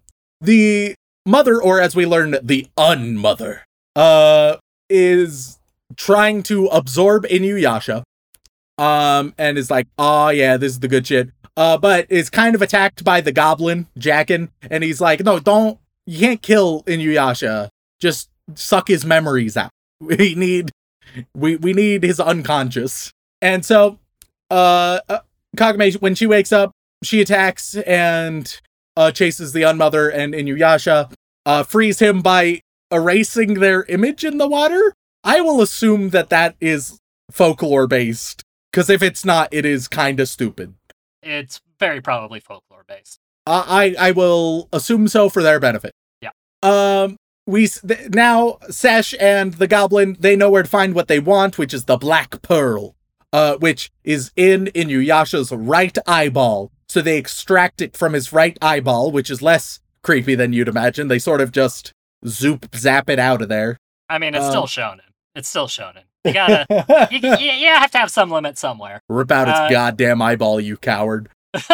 the mother, or as we learn, the unmother, uh, is trying to absorb Inuyasha, um, and is like, oh yeah, this is the good shit. Uh, but is kind of attacked by the goblin, Jaken, and he's like, no, don't, you can't kill Inuyasha. Just suck his memories out. (laughs) We need, we we need his unconscious. And so, uh, uh Kagome, when she wakes up, she attacks and uh, chases the unmother and Inuyasha, uh, frees him by erasing their image in the water. I will assume that that is folklore based, because if it's not, it is kind of stupid. It's very probably folklore based. Uh, I I will assume so for their benefit. Yeah. Um. We th- now Sesh and the Goblin they know where to find what they want, which is the Black Pearl, uh, which is in Inuyasha's right eyeball. So they extract it from his right eyeball, which is less creepy than you'd imagine. They sort of just zoop zap it out of there. I mean, it's Um, still shonen. It's still shonen. You gotta, you, (laughs) you, you have to have some limit somewhere. Rip out its Uh, goddamn eyeball, you coward. (laughs)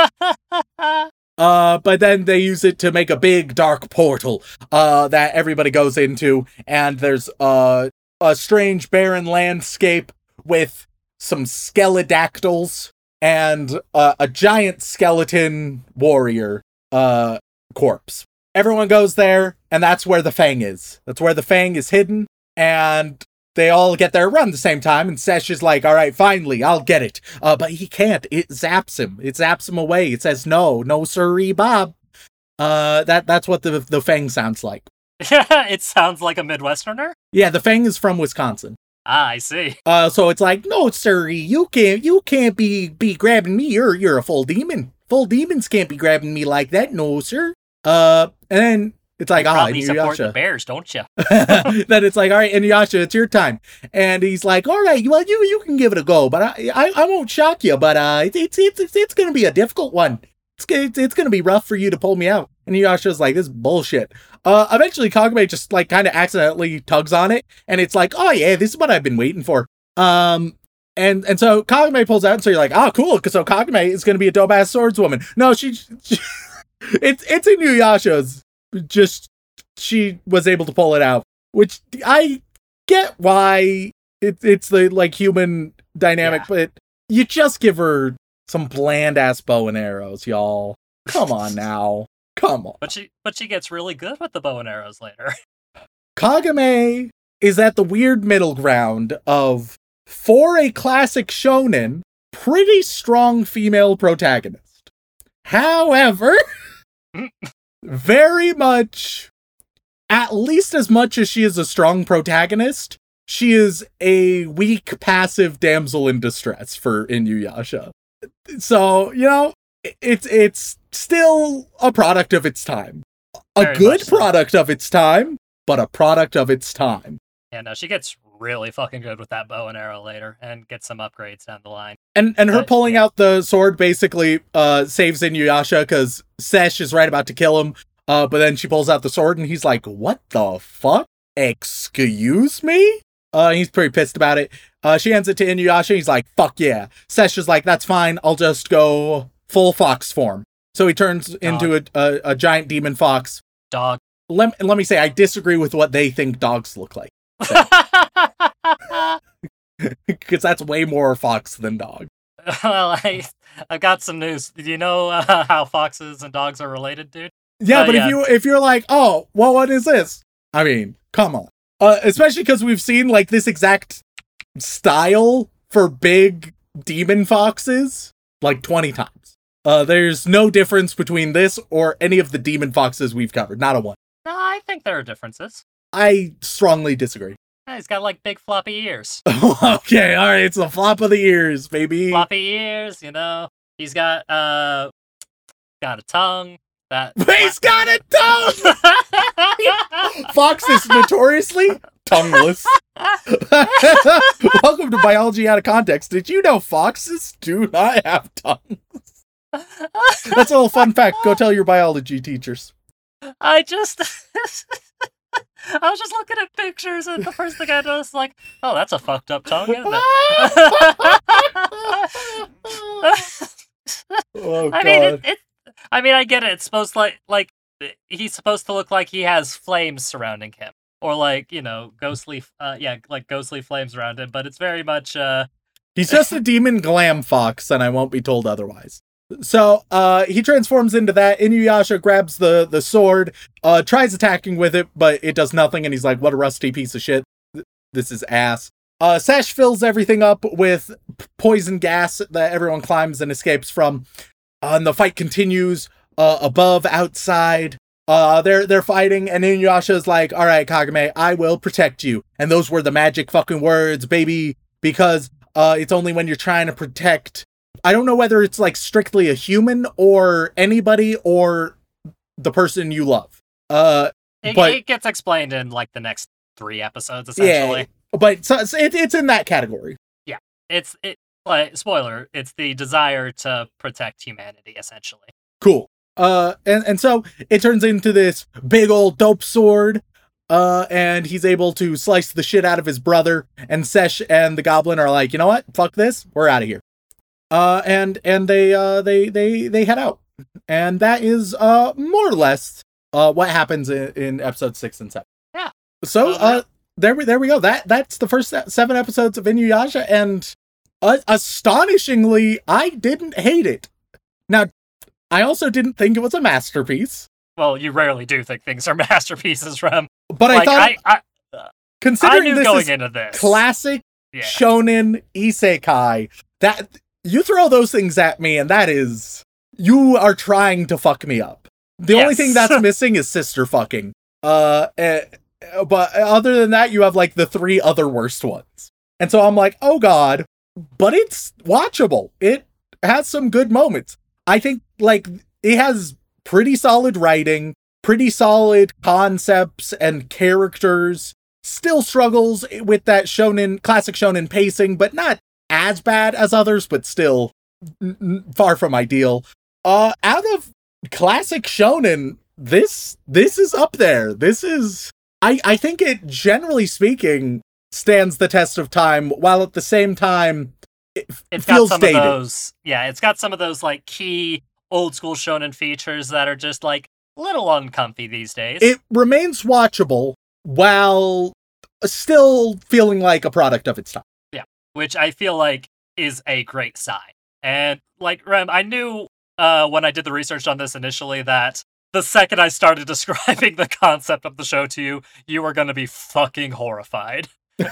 Uh, but then they use it to make a big dark portal uh, that everybody goes into, and there's uh, a strange barren landscape with some skeledactyls and uh, a giant skeleton warrior uh, corpse. Everyone goes there, and that's where the Fang is. That's where the Fang is hidden, and they all get their run the same time, and Sesh is like, all right, finally, I'll get it. Uh, but he can't. It zaps him. It zaps him away. It says, no, no sirree, Bob. Uh, that that's what the the Fang sounds like. (laughs) it sounds like a Midwesterner. Yeah, the Fang is from Wisconsin. Ah, I see. Uh, so it's like, no, sirree, you can't, you can't be be grabbing me. You're you're a full demon. Full demons can't be grabbing me like that, no, sir. Uh, and then it's like, ah, Probably support the Bears, don't you? (laughs) then it's like, all right, Inuyasha, it's your time. And he's like, all right, well, you you can give it a go, but I I, I won't shock you, but uh, it's it's it's it's, it's gonna be a difficult one. It's, it's it's gonna be rough for you to pull me out. And Inuyasha's like, this is bullshit. Uh, eventually Kagome just like kind of accidentally tugs on it, and it's like, oh yeah, this is what I've been waiting for. Um. And and so Kagome pulls out, and so you're like, oh, cool, because so Kagome is gonna be a dope ass swordswoman. No, she, she (laughs) it's it's Inuyasha's. Just she was able to pull it out, which I get why it, it's the like human dynamic, Yeah. but you just give her some bland ass bow and arrows, y'all. Come on (laughs) now. Come on. But she, but she gets really good with the bow and arrows later. (laughs) Kagome is at the weird middle ground of for a classic shonen, pretty strong female protagonist. However, mm. Very much at least as much as she is a strong protagonist, she is a weak passive damsel in distress for Inuyasha. So, you know, it's it's still a product of its time. A Very good so. product of its time, but a product of its time. And uh, she gets really fucking good with that bow and arrow later, and gets some upgrades down the line. And and her But, pulling yeah. out the sword basically uh saves Inuyasha because Sesh is right about to kill him. Uh, but then she pulls out the sword and he's like, "What the fuck? Excuse me?" Uh, he's pretty pissed about it. Uh, she hands it to Inuyasha. He's like, "Fuck yeah." Sesh is like, "That's fine. I'll just go full fox form." So he turns into a, a a giant demon fox. Dog. Let let me say, I disagree with what they think dogs look like. (laughs) because that's way more fox than dog. (laughs) well, I I've got some news. Do you know uh, (laughs) how foxes and dogs are related, dude? Yeah, Uh, but yeah. if you if you're like, oh, well, what is this? I mean, come on. Uh, especially because we've seen like this exact style for big demon foxes like 20 times. Uh, there's no difference between this or any of the demon foxes we've covered. Not a one. No, I think there are differences. I strongly disagree. Yeah, He's got like big floppy ears. (laughs) okay, all right, it's the flop of the ears, baby. floppy ears, you know. He's got uh got a tongue that (laughs) He's got a tongue. (laughs) Fox is notoriously tongueless. Welcome to Biology Out of Context. Did you know foxes do not have tongues? That's a little fun fact. Go tell your biology teachers. I just I was just looking at pictures and the first thing I noticed like, oh that's a fucked up tongue, isn't it? oh, (laughs) I mean it, it I mean I get it. It's supposed to like like he's supposed to look like he has flames surrounding him. Or like, you know, ghostly uh yeah, like ghostly flames around him, but it's very much uh He's just a demon glam fox, and I won't be told otherwise. So uh, he transforms into that. Inuyasha grabs the the sword, uh, tries attacking with it, but it does nothing, and he's like, "What a rusty piece of shit! This is ass." Uh, Sesh fills everything up with poison gas that everyone climbs and escapes from. Uh, and the fight continues uh, above, outside. Uh, they're they're fighting, and Inuyasha's like, "All right, Kagome, I will protect you." And those were the magic fucking words, baby, because it's only when you're trying to protect. I don't know whether it's like strictly a human or anybody or the person you love. Uh, it, But- it gets explained in like the next three episodes essentially. yeah, but so, so it, it's in that category. Yeah, it's it like spoiler, it's the desire to protect humanity essentially. Cool. Uh, and and so it turns into this big old dope sword. Uh, and he's able to slice the shit out of his brother. And Sesh and the Goblin are like, you know what? Fuck this. We're out of here. Uh, and and they uh they they they head out. And that is uh more or less uh what happens in, in episode six and seven. Yeah. So uh there we there we go. That that's the first seven episodes of Inuyasha, and uh, astonishingly, I didn't hate it. Now, I also didn't think it was a masterpiece, Well, you rarely do think things are (laughs) masterpieces, Rem. but like I thought, I, I, I considering knew this going into this. classic yeah. shonen isekai, that you throw those things at me, and that is you are trying to fuck me up. The only thing that's (laughs) missing is sister fucking. Uh, eh, but other than that, you have like the three other worst ones, and so I'm like, oh god, but it's watchable. It has some good moments. I think like it has pretty solid writing, pretty solid concepts and characters. Still struggles with that shonen classic shonen pacing, but not as bad as others, but still n- n- far from ideal. Uh out of classic shonen, this this is up there. This is I I think it generally speaking stands the test of time while at the same time it It's got feels some dated. of those. Yeah, it's got some of those like key old school shonen features that are just like a little uncomfy these days. It remains watchable while still feeling like a product of its time. Which I feel like is a great sign. And like Rem, I knew uh, when I did the research on this initially that the second I started (laughs) describing the concept of the show to you, you were going to be fucking horrified. (laughs)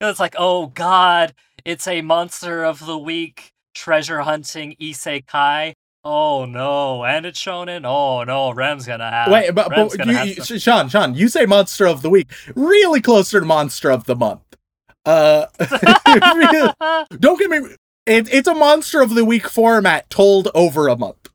It's like, oh god, it's a monster of the week treasure hunting isekai. Oh no, and it's shonen. Oh no, Rem's gonna have. Wait, but, but you, you- Shaun, Shaun, you say monster of the week, really closer to monster of the month. Uh, (laughs) (laughs) don't get me. It, it's a monster of the week format told over a month.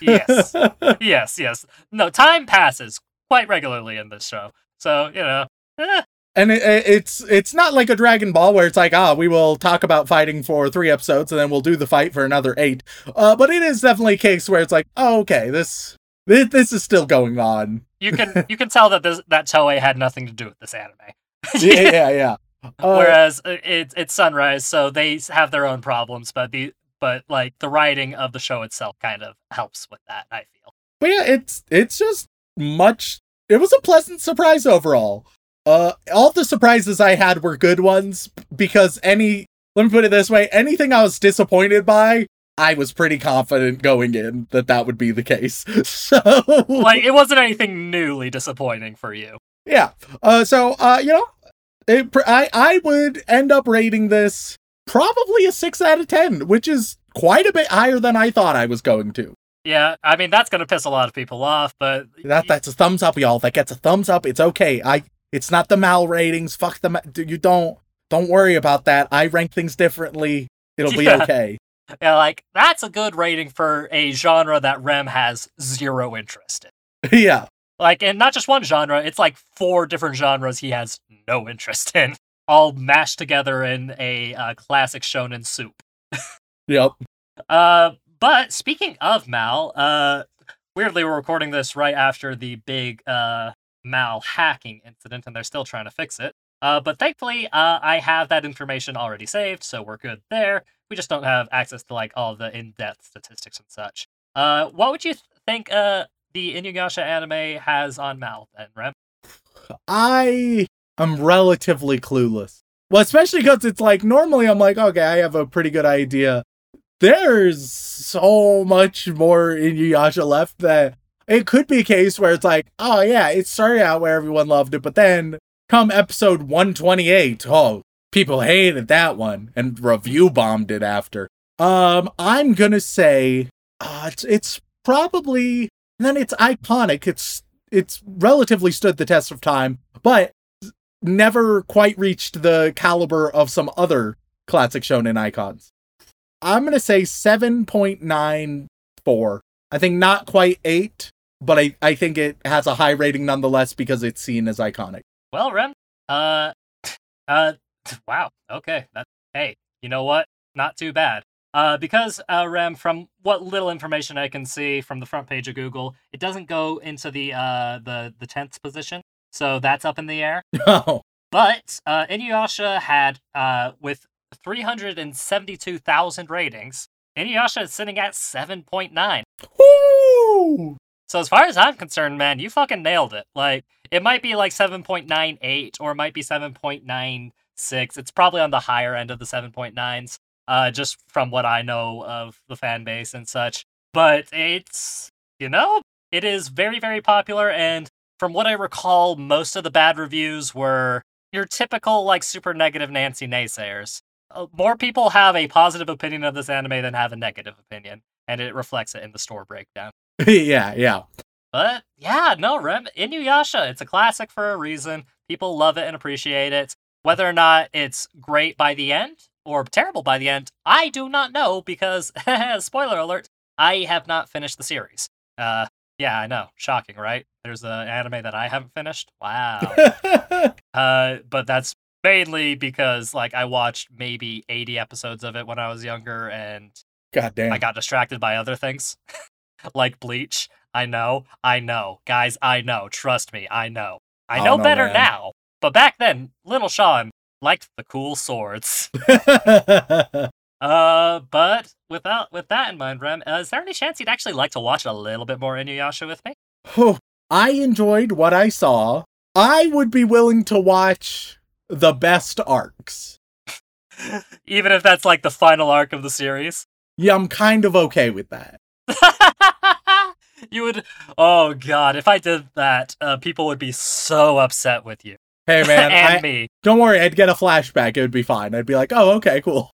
yes, (laughs) yes, yes. No, time passes quite regularly in this show, so you know. eh, and it, it- it's it's not like a Dragon Ball where it's like ah we will talk about fighting for three episodes and then we'll do the fight for another eight. Uh, but it is definitely a case where it's like oh okay this this, this is still going on. you can you can tell that this that Toei had nothing to do with this anime. yeah yeah yeah. Uh, Whereas uh, it's it's Sunrise, so they have their own problems, but the but like the writing of the show itself kind of helps with that. I feel. But yeah, it's it's just much. It was a pleasant surprise overall. Uh, all the surprises I had were good ones because any, let me put it this way, anything I was disappointed by, I was pretty confident going in that that would be the case. (laughs) So, Like it wasn't anything newly disappointing for you. yeah. Uh, so, uh, you know, it, I, I would end up rating this probably a six out of 10, which is quite a bit higher than I thought I was going to. Yeah, I mean that's gonna piss a lot of people off, but That that's a thumbs up, y'all. That gets a thumbs up. It's okay. I it's not the mal ratings. Fuck the ma- you don't don't worry about that. I rank things differently. It'll be (laughs) Yeah. okay. yeah, like that's a good rating for a genre that Rem has zero interest in. (laughs) yeah. Like, and not just one genre, it's like four different genres he has no interest in, all mashed together in a uh, classic shonen soup. Yep. Uh, but speaking of Mal, uh, weirdly, we're recording this right after the big uh, Mal hacking incident, and they're still trying to fix it. Uh, but thankfully, uh, I have that information already saved, so we're good there. We just don't have access to like all the in-depth statistics and such. Uh, what would you th- think uh, the Inuyasha anime has on Mal then, Rem? I am relatively clueless. Well, especially because it's like normally I'm like, okay, I have a pretty good idea. There's so much more Inuyasha left that it could be a case where it's like, oh yeah, it started out where everyone loved it, but then come episode 128, oh, people hated that one and review bombed it after. Um, I'm gonna say, uh, it's it's probably then it's iconic. It's it's relatively stood the test of time, but never quite reached the caliber of some other classic shonen icons. I'm gonna say 7.94. I think not quite 8, but I, I think it has a high rating nonetheless because it's seen as iconic. Well, Rem, uh, (laughs) uh, (laughs) wow. Okay, that. Hey, you know what? Not too bad. Uh, because uh, Rem, from what little information I can see from the front page of Google, it doesn't go into the uh the the tenth position, so that's up in the air. (laughs) No. But uh, Inuyasha had uh with three hundred and seventy-two thousand ratings. Inuyasha is sitting at seven point nine. Woo! So as far as I'm concerned, man, you fucking nailed it. Like it might be like 7.98 or it might be 7.96. It's probably on the higher end of the 7.9s. Uh just from what I know of the fan base and such. But it's you know, it is very very popular and from what I recall, most of the bad reviews were your typical like super negative Nancy naysayers. Uh, more people have a positive opinion of this anime than have a negative opinion, and it reflects it in the store breakdown. (laughs) yeah, yeah. But yeah, no, Rem Inuyasha, it's a classic for a reason. People love it and appreciate it. Whether or not it's great by the end or terrible by the end, I do not know because (laughs) spoiler alert, I have not finished the series. Uh yeah, I know. Shocking, right? There's an anime that I haven't finished. Wow. (laughs) uh but that's mainly because like I watched maybe 80 episodes of it when I was younger and God damn. I got distracted by other things, (laughs) like Bleach. I know, I know, guys. I know. Trust me, I know. I Oh, know better man. now. But back then, little Shaun liked the cool swords. (laughs) uh, but without with that in mind, Rem, uh, is there any chance you'd actually like to watch a little bit more Inuyasha with me? Oh, I enjoyed what I saw. I would be willing to watch the best arcs. (laughs) Even if that's like the final arc of the series. Yeah, I'm kind of okay with that. (laughs) you would. Oh God, if I did that, uh, people would be so upset with you Hey (laughs) man, and I, me. don't worry, I'd get a flashback. It would be fine. I'd be like, oh, okay, cool.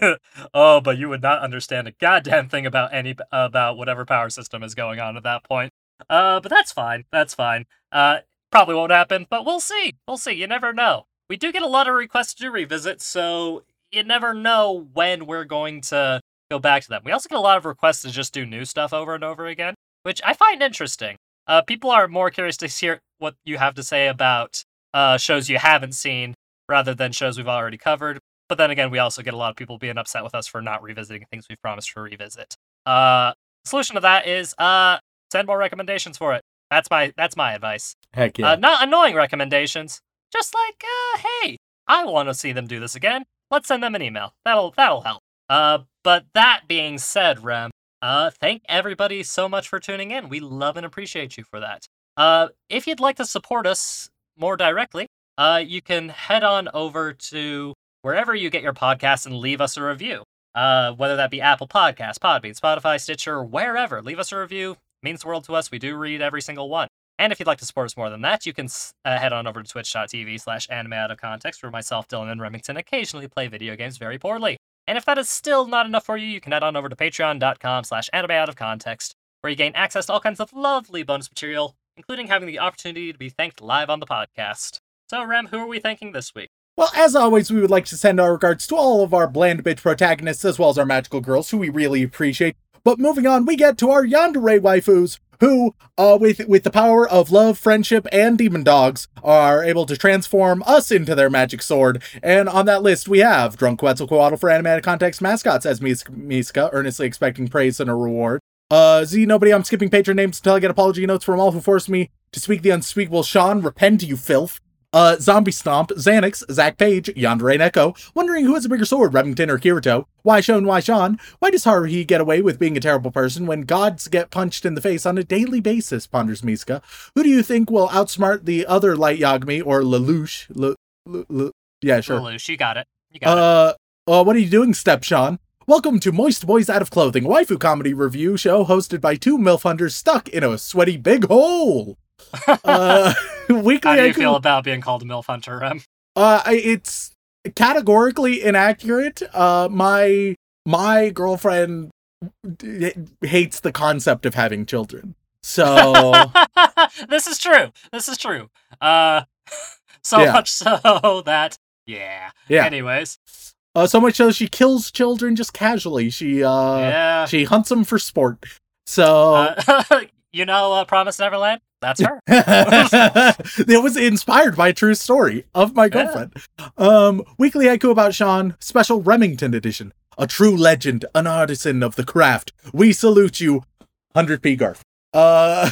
(laughs) oh, but you would not understand a goddamn thing about any about whatever power system is going on at that point. Uh, but that's fine. That's fine. Uh, probably won't happen, but we'll see. We'll see. You never know. We do get a lot of requests to revisit, so you never know when we're going to go back to them. We also get a lot of requests to just do new stuff over and over again, which I find interesting. Uh, people are more curious to hear what you have to say about uh, shows you haven't seen rather than shows we've already covered. But then again, we also get a lot of people being upset with us for not revisiting things we've promised to revisit. Uh, solution to that is uh, send more recommendations for it. That's my that's my advice. Heck yeah. Uh, not annoying recommendations. Just like, uh, hey, I want to see them do this again. Let's send them an email. That'll that'll help. Uh, but that being said, Rem, uh, thank everybody so much for tuning in. We love and appreciate you for that. Uh, if you'd like to support us more directly, uh, you can head on over to wherever you get your podcasts and leave us a review. Uh, whether that be Apple Podcasts, Podbean, Spotify, Stitcher, wherever. Leave us a review. Means the world to us. We do read every single one. And if you'd like to support us more than that, you can uh, head on over to twitch.tv slash anime out of context, where myself, Dylan, and Remington occasionally play video games very poorly. And if that is still not enough for you, you can head on over to patreon.com slash anime out of context, where you gain access to all kinds of lovely bonus material, including having the opportunity to be thanked live on the podcast. So, Rem, who are we thanking this week? Well, as always, we would like to send our regards to all of our bland bitch protagonists as well as our magical girls, who we really appreciate. But moving on, we get to our yandere waifus, who, uh, with with the power of love, friendship, and demon dogs, are able to transform us into their magic sword. And on that list, we have Drunk Quetzalcoatl for animated context mascots as Miska, earnestly expecting praise and a reward. Uh, Z, nobody, I'm skipping patron names until I get apology notes from all who forced me to speak the unspeakable Shaun. Repent, you filth. Uh, Zombie Stomp, Xanax, Zach Page, Yandere and Echo, wondering who has a bigger sword, Remington or Kirito? Why Shaun, why Shaun? Why does Haruhi get away with being a terrible person when gods get punched in the face on a daily basis, ponders Miska. Who do you think will outsmart the other Light Yagami or Lelouch? Le, Le, Le, yeah, sure. Lelouch, you got it. You got uh, it. Uh, what are you doing, Step Shaun? Welcome to Moist Boys Out of Clothing, waifu comedy review show hosted by two MILF hunters stuck in a sweaty big hole (laughs) uh, (laughs) weekly. How do you feel about being called a milf hunter, Rem? Uh, it's categorically inaccurate. Uh, my my girlfriend hates the concept of having children. So (laughs) this is true. This is true. Uh, so yeah. much so that yeah. Yeah. Anyways. Uh, so much so she kills children just casually. She uh, yeah. she hunts them for sport. So uh, (laughs) you know, uh, Promise Neverland. That's her. (laughs) it was inspired by a true story of my girlfriend. Yeah. Um, weekly haiku about Shaun, special Remington edition. A true legend, an artisan of the craft. We salute you, 100p Garf. Uh,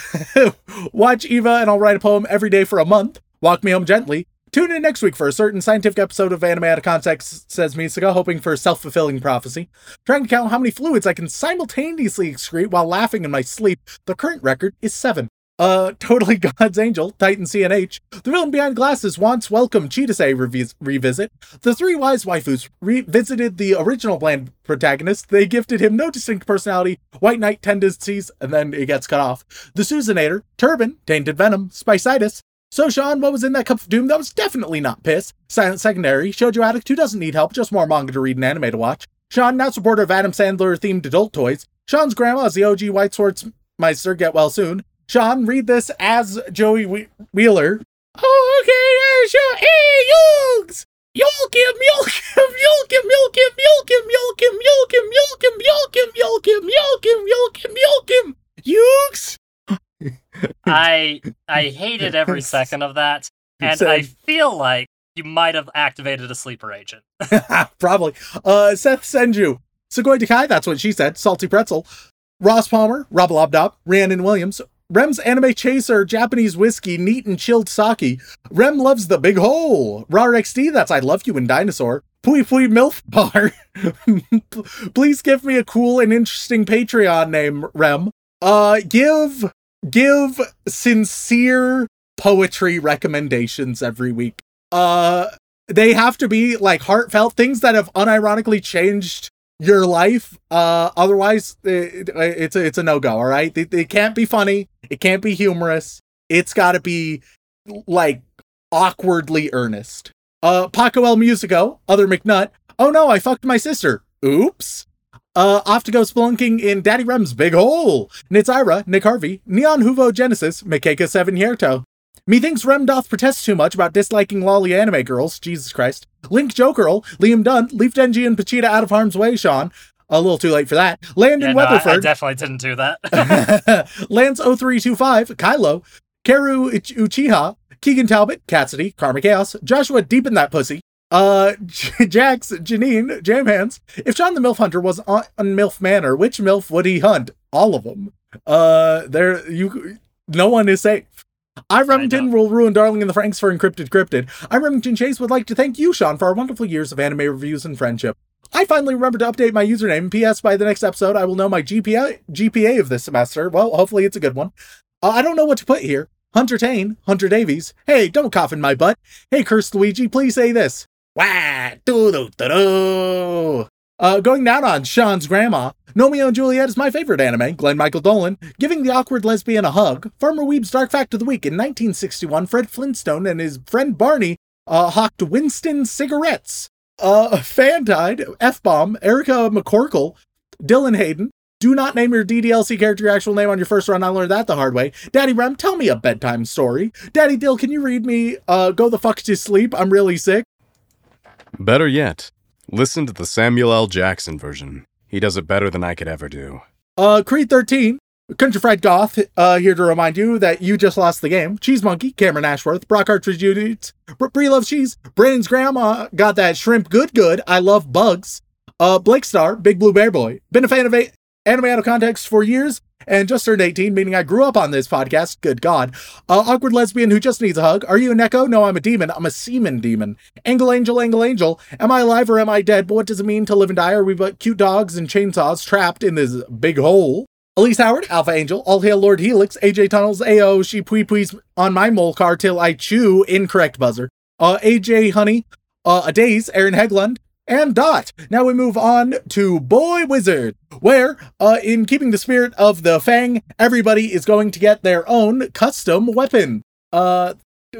(laughs) watch Eva and I'll write a poem every day for a month. Walk me home gently. Tune in next week for a certain scientific episode of Anime Out of Context, says Misaka, hoping for a self fulfilling prophecy. Trying to count how many fluids I can simultaneously excrete while laughing in my sleep. The current record is seven. Uh, (laughs) Totally God's Angel, Titan CNH. The villain behind glasses wants welcome Cheetah revis- revisit. The three wise waifus revisited the original bland protagonist. They gifted him no distinct personality, white knight tendencies, and then it gets cut off. The Susanator, Turban, Tainted Venom, Spicitis. So, Shaun, what was in that cup of doom? That was definitely not piss. Silent Secondary, Shoujo Addict, who doesn't need help, just more manga to read and anime to watch. Shaun, now supporter of Adam Sandler themed adult toys. Shaun's grandma is the OG White Swords Meister, get well soon. Shaun, read this as Joey we- Wheeler. Oh, okay, sure. Hey, Yugs! Milk him, milk him, milk him, milk him, milk him, milk him, milk him, milk him, milk him, milk him, milk him, milk him, milk him, Yugs! I I hated every (laughs) second of that, and I feel like you might have activated a sleeper agent. (laughs) Probably. Uh, Seth Senju. Sugoi Dekai, that's what she said. Salty Pretzel. Ross Palmer, Robalobdop, Rhiannon Williams, Rem's anime chaser, Japanese whiskey, neat and chilled sake. Rem loves the big hole. Rar XD, that's I love you in dinosaur. Pui Pui Milf Bar. (laughs) Please give me a cool and interesting Patreon name, Rem. Uh, give, give sincere poetry recommendations every week. Uh, they have to be like heartfelt things that have unironically changed your life. Uh, otherwise, it, it's a, it's a no go. All right, it, it can't be funny. It can't be humorous. It's got to be like awkwardly earnest. Uh, Paco El Musico, other McNutt. Oh no, I fucked my sister. Oops. Uh, off to go spelunking in Daddy Rem's Big Hole. Nitzira, Nick Harvey, Neon Huvo Genesis, Mikeka 7 Hierto. Methinks Rem doth protest too much about disliking lolly anime girls. Jesus Christ. Link Jokerl, Liam Dunn, Leaf Denji, and Pachita out of harm's way, Shaun. A little too late for that. Landon yeah, no, Weatherford. I, I, definitely didn't do that. (laughs) (laughs) Lance 0325, Kylo, Karu Uchiha, Keegan Talbot, Cassidy, Karma Chaos, Joshua Deep in That Pussy, uh, (laughs) Jax, Janine, Jam Hands. If John the MILF Hunter was on, on MILF Manor, which MILF would he hunt? All of them. Uh, there, you, no one is safe. I, Remington, will ruin Darling in the Franxx for Encrypted Cryptid. I, Remington Chase, would like to thank you, Shaun, for our wonderful years of anime reviews and friendship. I finally remembered to update my username. P.S. By the next episode, I will know my GPA, GPA of this semester. Well, hopefully it's a good one. Uh, I don't know what to put here. Hunter Tane, Hunter Davies. Hey, don't cough in my butt. Hey, cursed Luigi, please say this. Wah, doo doo doo. Uh, going down on Shaun's grandma. Romeo and Juliet is my favorite anime. Glenn Michael Dolan giving the awkward lesbian a hug. Farmer Weeb's Dark Fact of the Week in 1961. Fred Flintstone and his friend Barney uh, hawked Winston cigarettes. Uh, fan died. F bomb. Erica McCorkle. Dylan Hayden. Do not name your DDLC character your actual name on your first run. I learned that the hard way. Daddy Rem, tell me a bedtime story. Daddy Dill, can you read me uh, Go the Fuck to Sleep? I'm really sick. Better yet, listen to the Samuel L. Jackson version. He does it better than I could ever do. Uh, Creed 13. Country Fried Goth, uh, here to remind you that you just lost the game. Cheese Monkey, Cameron Ashworth, Brock Archer Judith, Brie loves cheese, Brandon's grandma got that shrimp good good. I love bugs. Uh, Blake Star, Big Blue Bear Boy. Been a fan of a- anime out of context for years and just turned 18, meaning I grew up on this podcast. Good God. Uh, awkward lesbian who just needs a hug. Are you an echo? No, I'm a demon. I'm a semen demon. Angle Angel, Angle Angel. Am I alive or am I dead? But what does it mean to live and die? Are we but cute dogs and chainsaws trapped in this big hole? Elise Howard, Alpha Angel, All Hail Lord Helix, AJ Tunnels, AO, she pui pui's on my mole car till I chew, incorrect buzzer. Uh, AJ Honey, uh, A Days, Aaron Heglund, and Dot. Now we move on to Boy Wizard, where, uh, in keeping the spirit of the Fang, everybody is going to get their own custom weapon. Uh,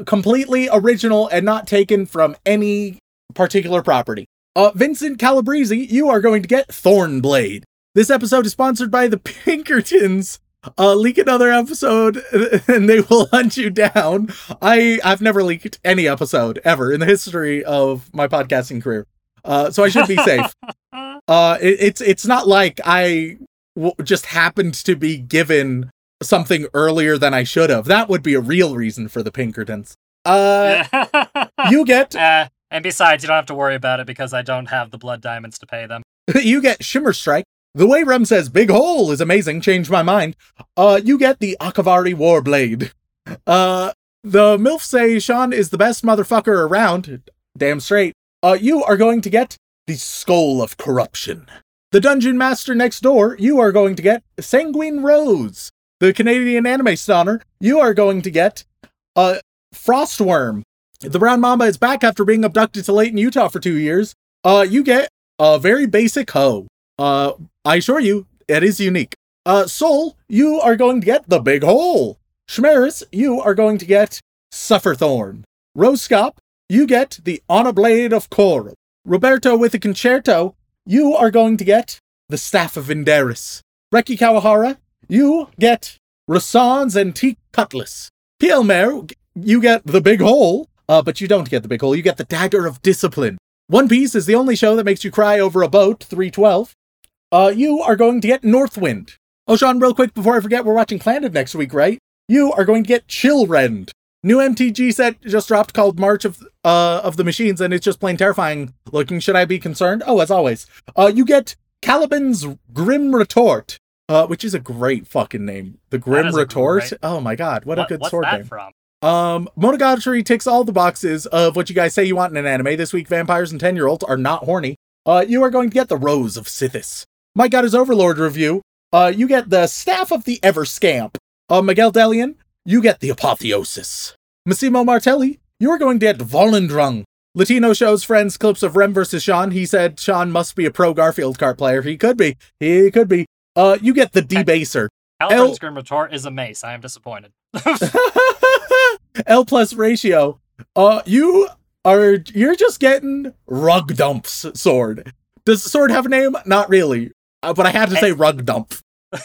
completely original and not taken from any particular property. Uh, Vincent Calabrese, you are going to get Thornblade. This episode is sponsored by the (laughs) Pinkertons. Uh, leak another episode (laughs) and they will hunt you down. I I've never leaked any episode ever in the history of my podcasting career, uh, so I should be safe. (laughs) Uh, it, it's it's not like I w- just happened to be given something earlier than I should have. That would be a real reason for the Pinkertons. Uh, (laughs) you get Uh, and besides, you don't have to worry about it because I don't have the blood diamonds to pay them. (laughs) you get Shimmer Strike. The way Rem says Big Hole is amazing, changed my mind. Uh, you get the Akaviri Warblade. Uh, the MILF say Shaun is the best motherfucker around. Damn straight. Uh, you are going to get the Skull of Corruption. The Dungeon Master next door, you are going to get Sanguine Rose. The Canadian anime Stoner, you are going to get uh, Frostworm. The Brown Mamba is back after being abducted to Layton, Utah for two years. Uh, you get a very basic hoe. Uh, I assure you, it is unique. Uh, Soul, you are going to get the big hole. Schmeris, you are going to get Sufferthorn. Roscop, you get the On a Blade of Coral. Roberto with the Concerto, you are going to get the Staff of Inderis. Reki Kawahara, you get Rasan's Antique Cutlass. Pielmer, you get the big hole, uh, but you don't get the big hole. You get the Dagger of Discipline. One Piece is the only show that makes you cry over a boat, 312. Uh, you are going to get Northwind. Oh, Shaun, real quick before I forget, we're watching Planet next week, right? You are going to get Chillrend. New MTG set just dropped called March of uh of the Machines, and it's just plain terrifying looking. Should I be concerned? Oh, as always. Uh, you get Caliban's Grim Retort, uh, which is a great fucking name. The Grim Retort. great- Oh my god, what, a good what's sword that name. from? Um, Monogatari ticks all the boxes of what you guys say you want in an anime. This week, vampires and 10 year olds are not horny. Uh, you are going to get the Rose of Sithis. Mike got his Overlord review. Uh, you get the Staff of the Ever Scamp. Uh, Miguel Delian, you get the Apotheosis. Massimo Martelli, you are going to get Volendrung. Latino shows friends clips of Rem versus Shaun. He said Shaun must be a pro Garfield kart player. He could be. He could be. Uh, you get the Debaser. Caliburn Grim Retort is a mace. I am disappointed. (laughs) L plus ratio. Uh, you are you're just getting rug dumps sword. Does the sword have a name? Not really. Uh, but I had to say rug dump.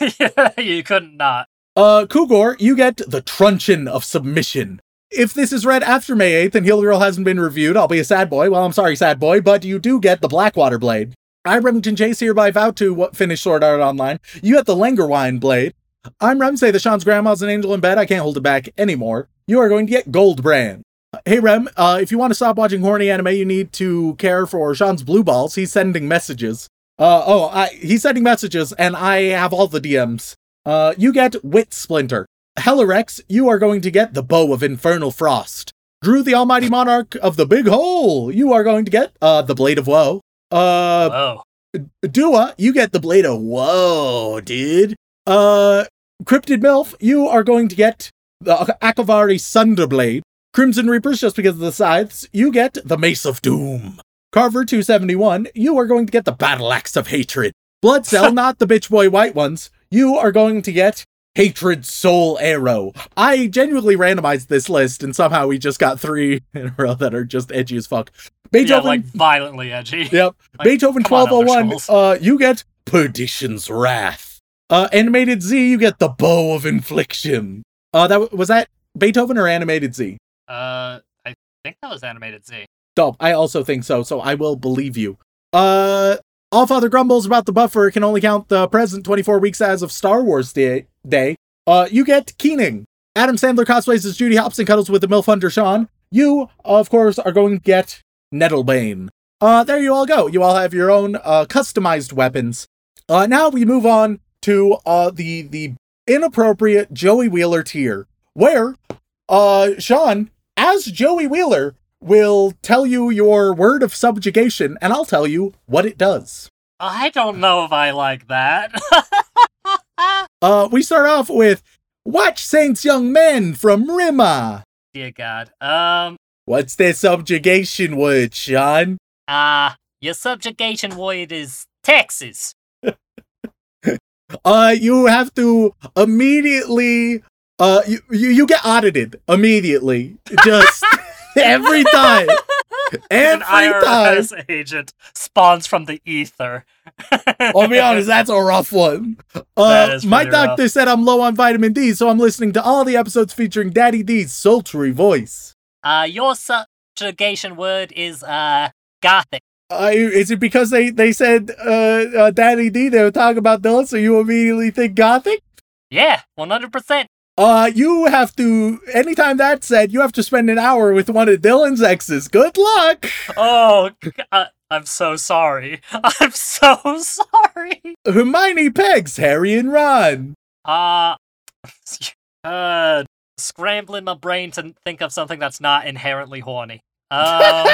(laughs) you couldn't not. Uh, Kugor, you get the truncheon of submission. If this is read after May 8th and Heal Girl hasn't been reviewed, I'll be a sad boy. Well, I'm sorry, sad boy, but you do get the Blackwater Blade. I, Remington Chase, hereby vow to what finish Sword Art Online. You get the Langerwine Blade. I'm Remsay, the Shaun's grandma's an angel in bed. I can't hold it back anymore. You are going to get Gold Brand. Hey Rem, uh, if you want to stop watching horny anime, you need to care for Shaun's blue balls. He's sending messages. Uh, oh, I, he's sending messages, and I have all the DMs. Uh, you get Wit Splinter. Hellerex, you are going to get the Bow of Infernal Frost. Drew, the Almighty Monarch of the Big Hole, you are going to get uh the Blade of Woe. Uh, Whoa. Dua, you get the Blade of Woe, dude. Uh, Cryptid Milf, you are going to get the Akaviri Sunderblade. Crimson Reapers, just because of the scythes, you get the Mace of Doom. Carver 271, you are going to get the Battle Axe of Hatred. Blood Cell, (laughs) not the bitch boy white ones, you are going to get Hatred Soul Arrow. I genuinely randomized this list, and somehow we just got three (laughs) in a row that are just edgy as fuck. Beethoven, Yeah, like violently edgy. (laughs) Yep. (laughs) Like, Beethoven come on, 1201, uh, you get Perdition's Wrath. Uh, animated Z, you get the Bow of Infliction. Uh, that was that Beethoven or animated Z? Uh, I think that was animated Z. Dope. I also think so, so I will believe you. Uh, All Father grumbles about the buffer can only count the present 24 weeks as of Star Wars Day. day. Uh, you get Keening. Adam Sandler cosplays as Judy Hopps and cuddles with the MILF Hunter Shaun. You, of course, are going to get Nettlebane. Uh, there you all go. You all have your own uh, customized weapons. Uh, now we move on to uh, the the inappropriate Joey Wheeler tier, where uh, Shaun, as Joey Wheeler, will tell you your word of subjugation, and I'll tell you what it does. I don't know if I like that. (laughs) Uh, we start off with Watch Saints Young Men from Rima. Dear God. Um, What's their subjugation word, Shaun? uh, your subjugation word is Texas. (laughs) Uh, you have to immediately, uh, you, you, you get audited immediately. (laughs) Just (laughs) every time. (laughs) An Every time. IRS agent spawns from the ether. (laughs) I'll be honest, that's a rough one. Uh, my pretty rough. doctor said I'm low on vitamin D, so I'm listening to all the episodes featuring Daddy D's sultry voice. Uh, your subjugation word is, uh, gothic. Uh, is it because they, they said uh, uh, Daddy D, they were talking about Dylan, so you immediately think Gothic? Yeah, 100%. Uh, you have to, anytime that's said, you have to spend an hour with one of Dylan's exes. Good luck! Oh, uh, I'm so sorry. (laughs) I'm so sorry. Hermione pegs Harry and Ron. Uh, (laughs) uh, scrambling my brain to think of something that's not inherently horny. Um,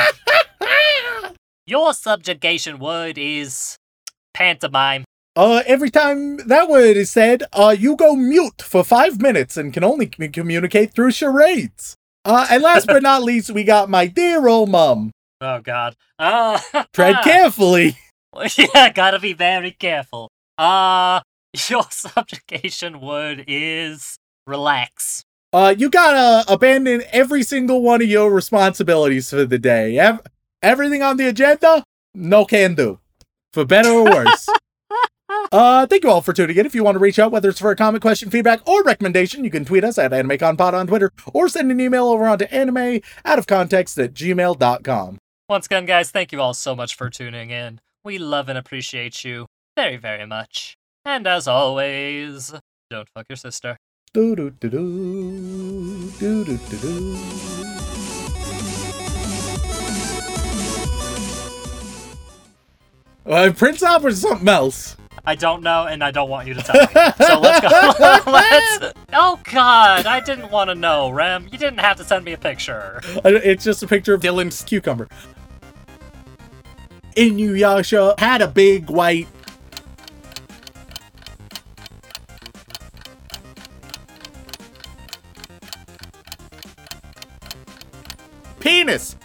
(laughs) your subjugation word is pantomime. Uh, every time that word is said, uh, you go mute for five minutes and can only communicate through charades. Uh, and last but not (laughs) least, we got my dear old mum. Oh God. Uh, (laughs) Tread carefully. (laughs) yeah, gotta be very careful. Uh, your subjugation word is relax. Uh, you gotta abandon every single one of your responsibilities for the day. Ev- everything on the agenda, no can do. For better or worse. Uh, thank you all for tuning in. If you want to reach out, whether it's for a comment, question, feedback, or recommendation, you can tweet us at AnimeConPod on Twitter or send an email over onto anime out of context at gmail.com. Once again, guys, thank you all so much for tuning in. We love and appreciate you very, very much. And as always, don't fuck your sister. Do-do-do-do, do-do-do-do. Uh, Prince Albert's something else. I don't know, and I don't want you to tell me. So let's go. (laughs) let's. Oh God, I didn't want to know, Rem. You didn't have to send me a picture. It's just a picture of Dylan's cucumber. Inuyasha had a big white. Penis!